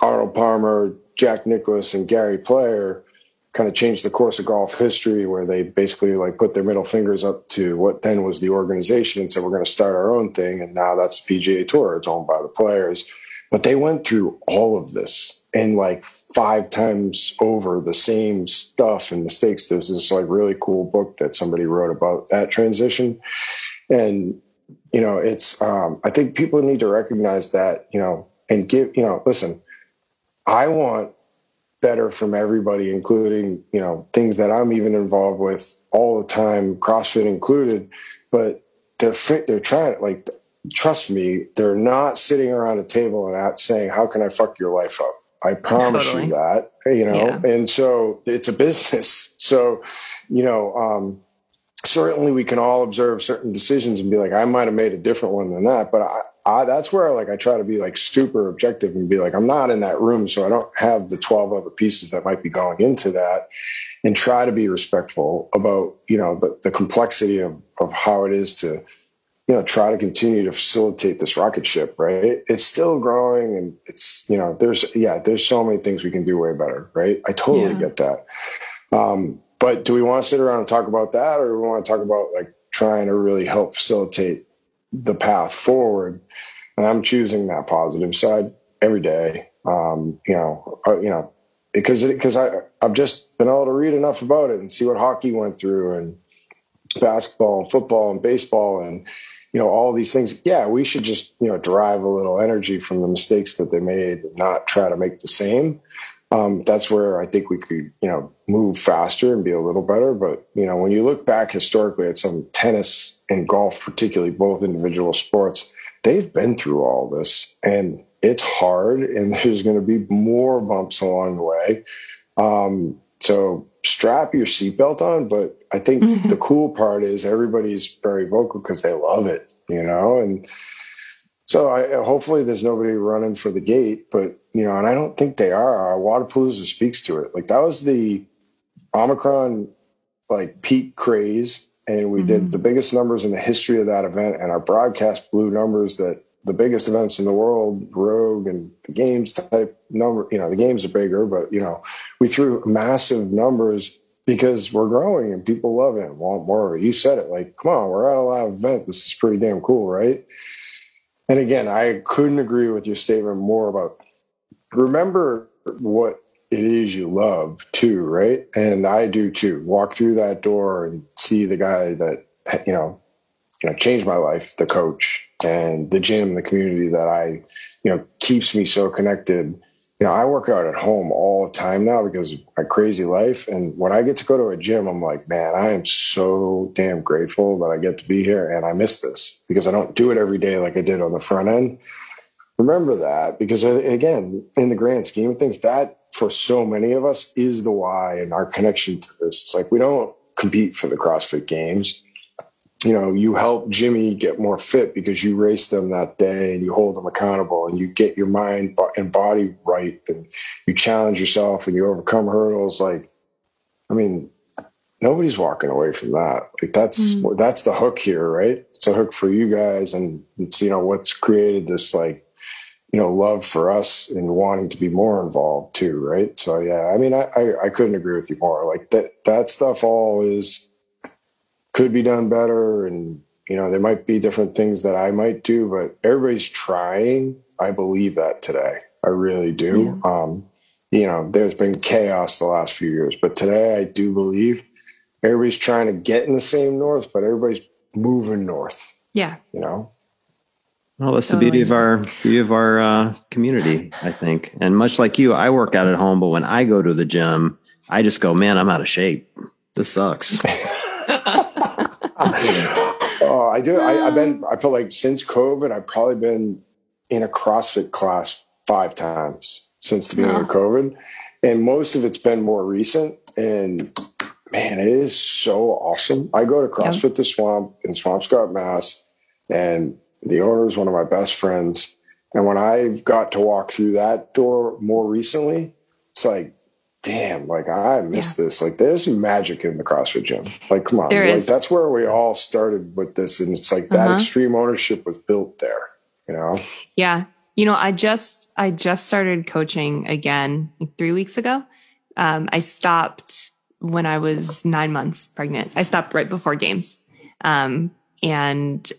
arnold palmer Jack Nicklaus and Gary Player kind of changed the course of golf history where they basically like put their middle fingers up to what then was the organization and said we're going to start our own thing and now that's PGA Tour. It's owned by the players. But they went through all of this and like five times over the same stuff and mistakes. There's this like really cool book that somebody wrote about that transition. And you know it's um, I think people need to recognize that you know and give you know listen I want better from everybody, including, you know, things that I'm even involved with all the time, CrossFit included. But they're they're trying like trust me, they're not sitting around a table and out saying, "How can I fuck your life up?" I promise totally. you that, you know. Yeah. And so it's a business. So, you know, um, certainly we can all observe certain decisions and be like, I might have made a different one than that, but I, I, that's where like I try to be like super objective and be like, I'm not in that room, so I don't have the 12 other pieces that might be going into that, and try to be respectful about you know the, the complexity of of how it is to you know try to continue to facilitate this rocket ship. Right, it's still growing, and it's you know there's yeah there's so many things we can do way better. Right, I totally yeah. get that. Um, but do we want to sit around and talk about that, or do we want to talk about like trying to really help facilitate the path forward. And I'm choosing that positive side every day. Um, you know, uh, you know, because because I I've just been able to read enough about it and see what hockey went through and basketball and football and baseball and you know all these things. Yeah, we should just you know derive a little energy from the mistakes that they made and not try to make the same um, that's where I think we could, you know, move faster and be a little better. But you know, when you look back historically at some tennis and golf, particularly both individual sports, they've been through all this, and it's hard, and [LAUGHS] there's going to be more bumps along the way. Um, so strap your seatbelt on. But I think mm-hmm. the cool part is everybody's very vocal because they love it, you know, and so I, hopefully there's nobody running for the gate, but you know, and I don't think they are. Our Wodapalooza speaks to it. Like that was the Omicron like peak craze, and we mm-hmm. did the biggest numbers in the history of that event, and our broadcast blew numbers that the biggest events in the world, Rogue and the games type number. You know, the games are bigger, but you know, we threw massive numbers because we're growing and people love it and want more. You said it. Like, come on, we're at a live event. This is pretty damn cool, right? And again, I couldn't agree with your statement more about remember what it is you love too, right? And I do too. Walk through that door and see the guy that you know, you know, changed my life, the coach and the gym, the community that I, you know, keeps me so connected you know, I work out at home all the time now because of my crazy life. And when I get to go to a gym, I'm like, man, I am so damn grateful that I get to be here. And I miss this because I don't do it every day like I did on the front end. remember that because uh, again, in the grand scheme of things, that for so many of us is the why and our connection to this. It's like we don't compete for the CrossFit games. You know, you help Jimmy get more fit because you race them that day and you hold them accountable and you get your mind and body right and you challenge yourself and you overcome hurdles. Like, I mean, nobody's walking away from that. Like that's mm. that's the hook here, right? It's a hook for you guys, and it's you know what's created this like you know love for us and wanting to be more involved too right so yeah i mean I, I, I couldn't agree with you more like that that stuff all is could be done better and you know there might be different things that i might do but everybody's trying i believe that today i really do yeah. um you know there's been chaos the last few years but today i do believe everybody's trying to get in the same north but everybody's moving north yeah you know well, that's totally. the beauty of our beauty of our uh, community, I think. And much like you, I work out at home, but when I go to the gym, I just go, man, I'm out of shape. This sucks. [LAUGHS] [LAUGHS] oh, I do. I, have been. I feel like since COVID, I've probably been in a CrossFit class five times since the beginning oh. of COVID, and most of it's been more recent. And man, it is so awesome. I go to CrossFit the Swamp in Swampscott, Mass, and the owner is one of my best friends. And when I've got to walk through that door more recently, it's like, damn, like I miss yeah. this. Like there's magic in the CrossFit gym. Like, come on. Like. That's where we all started with this. And it's like that uh-huh. extreme ownership was built there, you know? Yeah. You know, I just, I just started coaching again like three weeks ago. Um, I stopped when I was nine months pregnant. I stopped right before games. Um, and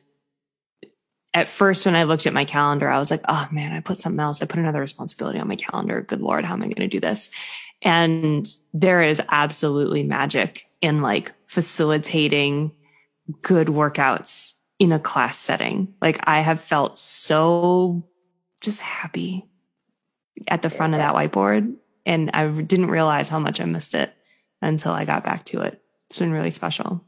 at first when I looked at my calendar, I was like, oh man, I put something else. I put another responsibility on my calendar. Good Lord, how am I going to do this? And there is absolutely magic in like facilitating good workouts in a class setting. Like I have felt so just happy at the front of that whiteboard. And I didn't realize how much I missed it until I got back to it. It's been really special.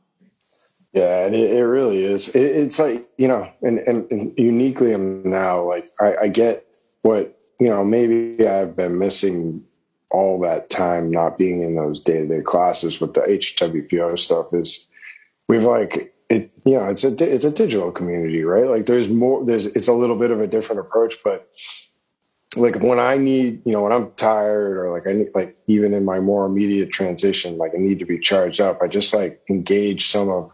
Yeah, and it, it really is. It, it's like you know, and, and, and uniquely, I'm now like I, I get what you know. Maybe I've been missing all that time not being in those day to day classes with the HWPO stuff. Is we've like it. You know, it's a it's a digital community, right? Like there's more. There's it's a little bit of a different approach, but like when I need, you know, when I'm tired or like I need, like even in my more immediate transition, like I need to be charged up. I just like engage some of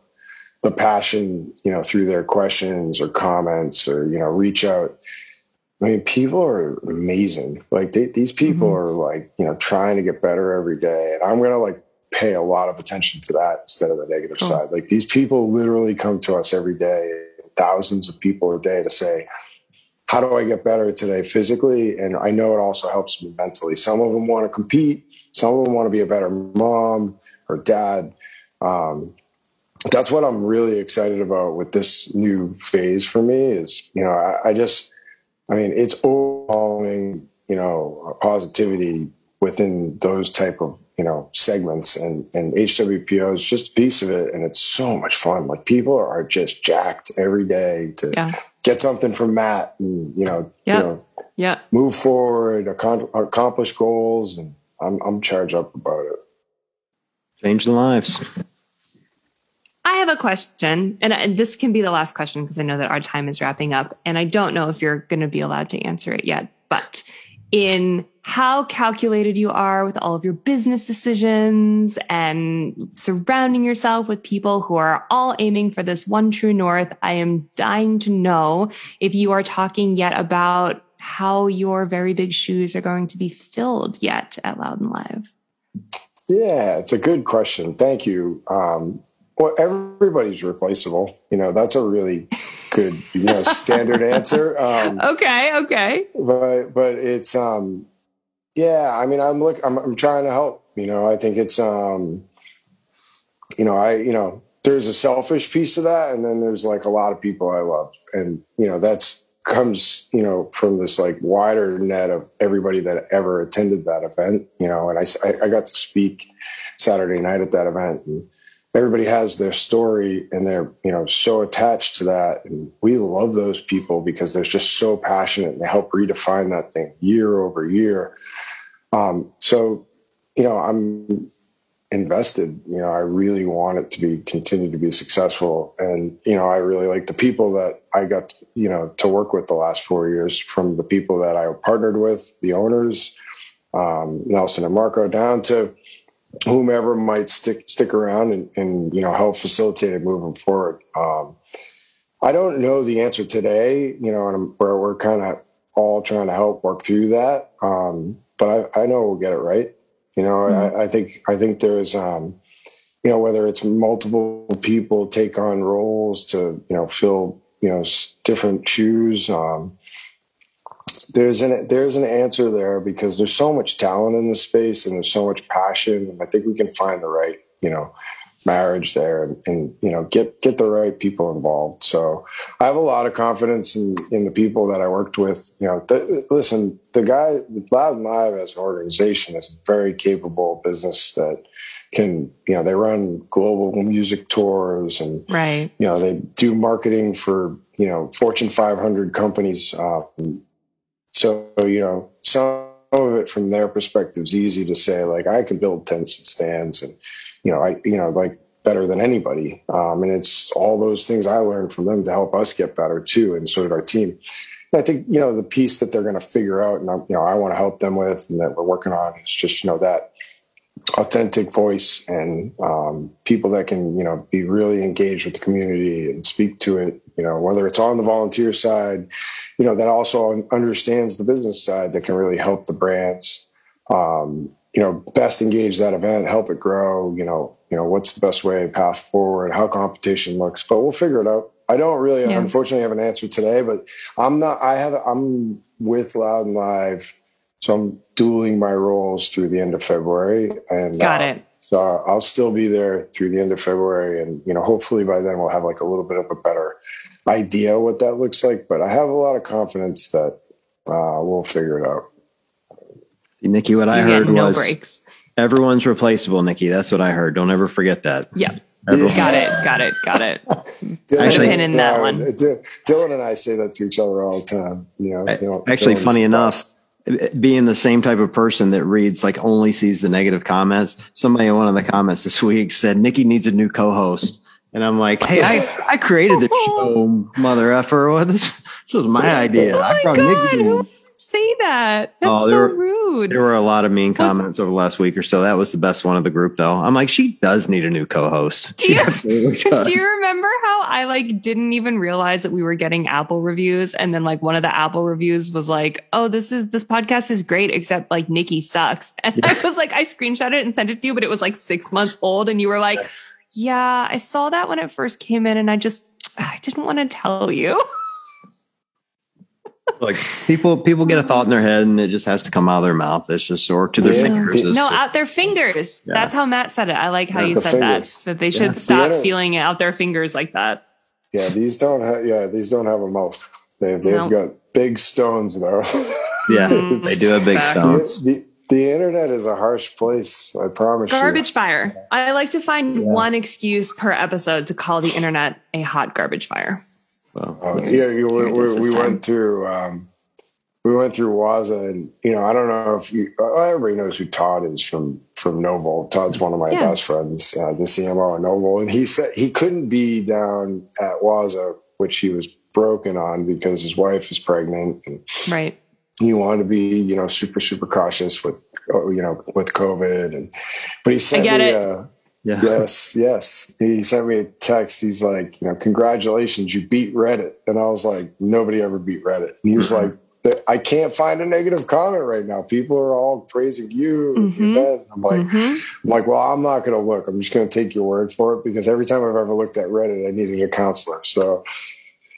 the passion, you know, through their questions or comments or, you know, reach out. I mean, people are amazing. Like they, these people mm-hmm. are like, you know, trying to get better every day. And I'm going to like pay a lot of attention to that instead of the negative oh. side. Like these people literally come to us every day, thousands of people a day to say, how do I get better today physically? And I know it also helps me mentally. Some of them want to compete. Some of them want to be a better mom or dad. Um, that's what I'm really excited about with this new phase for me is, you know, I, I just, I mean, it's overwhelming, you know, positivity within those type of, you know, segments and, and HWPO is just a piece of it. And it's so much fun. Like people are just jacked every day to yeah. get something from Matt and, you know, yep. you know, yeah. move forward, accomplish goals. And I'm, I'm charged up about it. Changing lives. Have a question, and this can be the last question because I know that our time is wrapping up, and I don't know if you're going to be allowed to answer it yet. But in how calculated you are with all of your business decisions and surrounding yourself with people who are all aiming for this one true north, I am dying to know if you are talking yet about how your very big shoes are going to be filled yet at Loud and Live. Yeah, it's a good question. Thank you. Um, well, everybody's replaceable. You know, that's a really good, you know, standard answer. [LAUGHS] Um, okay, okay. But but it's um, yeah. I mean, I'm look. I'm, I'm trying to help. You know, I think it's um, you know, I you know, there's a selfish piece of that, and then there's like a lot of people I love, and you know, that's comes you know from this like wider net of everybody that ever attended that event. You know, and I I, I got to speak Saturday night at that event. And, everybody has their story and they're you know so attached to that. And we love those people because they're just so passionate and they help redefine that thing year over year. Um, so you know i'm invested. You know i really want it to be continue to be successful. And you know i really like the people that i got you know to work with the last four years from the people that i partnered with the owners um, nelson and marco down to whomever might stick stick around and, and you know help facilitate it moving forward um, i don't know the answer today you know and where we're kind of all trying to help work through that um, but I, I know we'll get it right you know, mm-hmm. I, I, think I think there's, um, you know, whether it's multiple people take on roles to, you know, fill, you know, different shoes. Um, there's an there's an answer there because there's so much talent in the space and there's so much passion, and I think we can find the right, you know, marriage there and, and, you know get get the right people involved. So i have a lot of confidence in in the people that i worked with. You know th- listen the guy loud and live as an organization is a very capable business that can you know they run global music tours and right. you know they do marketing for you know fortune 500 companies um, so you know some of it from their perspective is easy to say like i can build tents and stands and you know, I, you know, like better than anybody. Um, and it's all those things I learned from them to help us get better too. And so did our team. And I think, you know, the piece that they're going to figure out and, you know, I want to help them with and that we're working on is just, you know, that authentic voice and um, people that can, you know, be really engaged with the community and speak to it, you know, whether it's on the volunteer side, you know, that also understands the business side that can really help the brands um, you know, best engage that event, help it grow, you know, you know, what's the best way path forward, how competition looks, but we'll figure it out. I don't really, yeah. unfortunately, have an answer today, but I'm not, I have, I'm with Loud and Live. So I'm dueling my roles through the end of February. And got uh, it. So I'll still be there through the end of February. And, you know, hopefully by then we'll have like a little bit of a better idea what that looks like. But I have a lot of confidence that uh, we'll figure it out. See, Nikki, what I heard no was breaks. everyone's replaceable, Nikki. That's what I heard. Don't ever forget that. Yeah. Everyone. Got it. Got it. Got it. [LAUGHS] Dylan, actually, in that one. Dylan and I say that to each other all the time. You know, you know actually, Dylan's funny enough, being the same type of person that reads like only sees the negative comments. Somebody in one of the comments this week said Nikki needs a new co-host. And I'm like, hey, I, I created the [LAUGHS] show, mother effer. Well, this, this was my [LAUGHS] oh idea. Oh my I God. Nikki say that. That's oh, so were, rude. There were a lot of mean comments over the last week or so. That was the best one of the group, though. I'm like, she does need a new co-host. Do you, [LAUGHS] do you remember how I like didn't even realize that we were getting Apple reviews, and then like one of the Apple reviews was like, "Oh, this is this podcast is great, except like Nikki sucks." [LAUGHS] And. I was like, I screenshot it and sent it to you, but it was like six months old, and you were like, "Yeah, I saw that when it first came in, and I just I didn't want to tell you." [LAUGHS] like people people get a thought in their head and it just has to come out of their mouth. It's just or to their yeah. fingers. no, out their fingers. Yeah. That's how Matt said it. I like how yeah, you said fingers. that. That they should stop the feeling it out their fingers like that. Yeah, these don't have yeah, these don't have a mouth. They they've nope. got big stones though. yeah, [LAUGHS] mm. they do have big stones. The, the, the, internet is a harsh place, I promise garbage you. fire. I like to find one excuse per episode to call the internet a hot garbage fire. Uh, yeah, we, we, we went through um, we went through Waza, and you know, I don't know if you uh, everybody knows who Todd is from from NOBULL. Todd's one of my yeah. best friends, uh, the CMO of NOBULL, and he said he couldn't be down at Waza, which he was broken on because his wife is pregnant, and right. He wanted to be, you know, super super cautious with, uh, you know, with COVID, and but he get me, it. Yeah. Yes, yes. He sent me a text. He's like, you know, congratulations, you beat Reddit. And I was like, nobody ever beat Reddit. And he was mm-hmm. like, I can't find a negative comment right now. People are all praising you. Mm-hmm. I'm like, mm-hmm. I'm like, well, I'm not going to look. I'm just going to take your word for it because every time I've ever looked at Reddit, I needed a counselor. So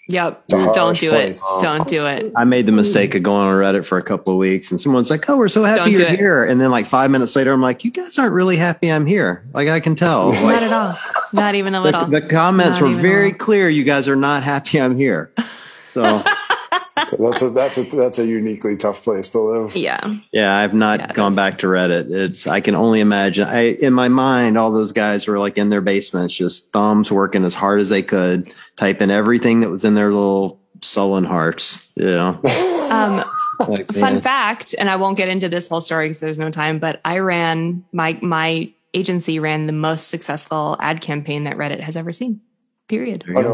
Yep. Don't do place. it. Don't oh, do it. I made the mistake of going on Reddit for a couple of weeks and someone's like, Oh, we're so happy Don't you're here. And then like five minutes later, I'm like, you guys aren't really happy I'm here. Like I can tell. Like, not at all. Not even a little. The, the comments not were very clear. You guys are not happy I'm here. So [LAUGHS] that's a that's a that's a uniquely tough place to live. Yeah. Yeah, I've not Yeah, gone back to Reddit. It's I can only imagine. I in my mind, all those guys were like in their basements, just thumbs working as hard as they could, typing everything that was in their little sullen hearts. You know, [LAUGHS] Um, Like, fun man, fact, and I won't get into this whole story because there's no time, but I ran my my agency ran the most successful ad campaign that Reddit has ever seen. Period. there Oh you go.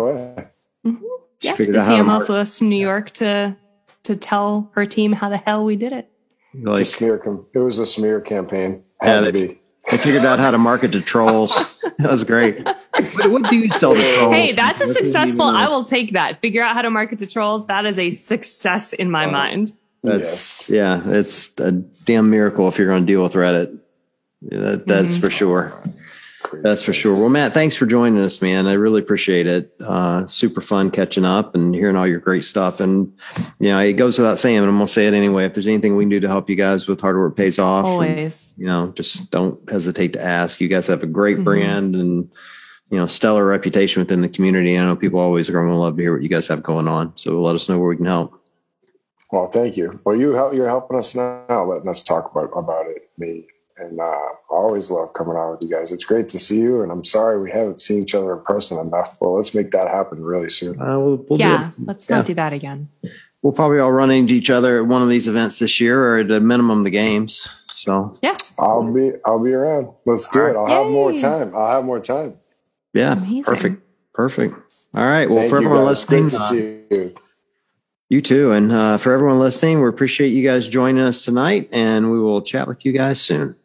no way! Yeah. The out how to CMO flew us to New York to to tell her team how the hell we did it. It's a smear. Com- it was a smear campaign. Yeah, Had to be. They figured out how to market to trolls. [LAUGHS] that was great. What, what do you sell to trolls? Hey, that's a What successful. I will take that. Figure out how to market to trolls. That is a success in my mind. That's yes. yeah, it's a damn miracle if you're going to deal with Reddit. Yeah, that, that's Mm-hmm. for sure. Crazy That's for place. sure. Well, Matt, thanks for joining us, man. I really appreciate it. Uh, super fun catching up and hearing all your great stuff. And you know, it goes without saying, and I'm gonna say it anyway. If there's anything we can do to help you guys with hard work pays off, and, Always. you know, just don't hesitate to ask. You guys have a great Mhm. brand and you know, stellar reputation within the community. I know people always are going to love to hear what you guys have going on. So let us know where we can help. Well, thank you. Well, you help. You're helping us now, letting us talk about about it. Me and uh, I always love coming out with you guys. It's great to see you, and I'm sorry we haven't seen each other in person enough. Well, let's make that happen really soon. Uh, we'll, we'll yeah. Let's Yeah. not do that again. We'll probably all run into each other at one of these events this year, or at a minimum, the games. So Yeah. I'll be I'll be around. Let's do it. I'll have more time. I'll have more time. yeah, Amazing. perfect, perfect. All right. Well, Thank for everyone listening, to uh, see you. you too, and uh, for everyone listening, we appreciate you guys joining us tonight, and we will chat with you guys soon.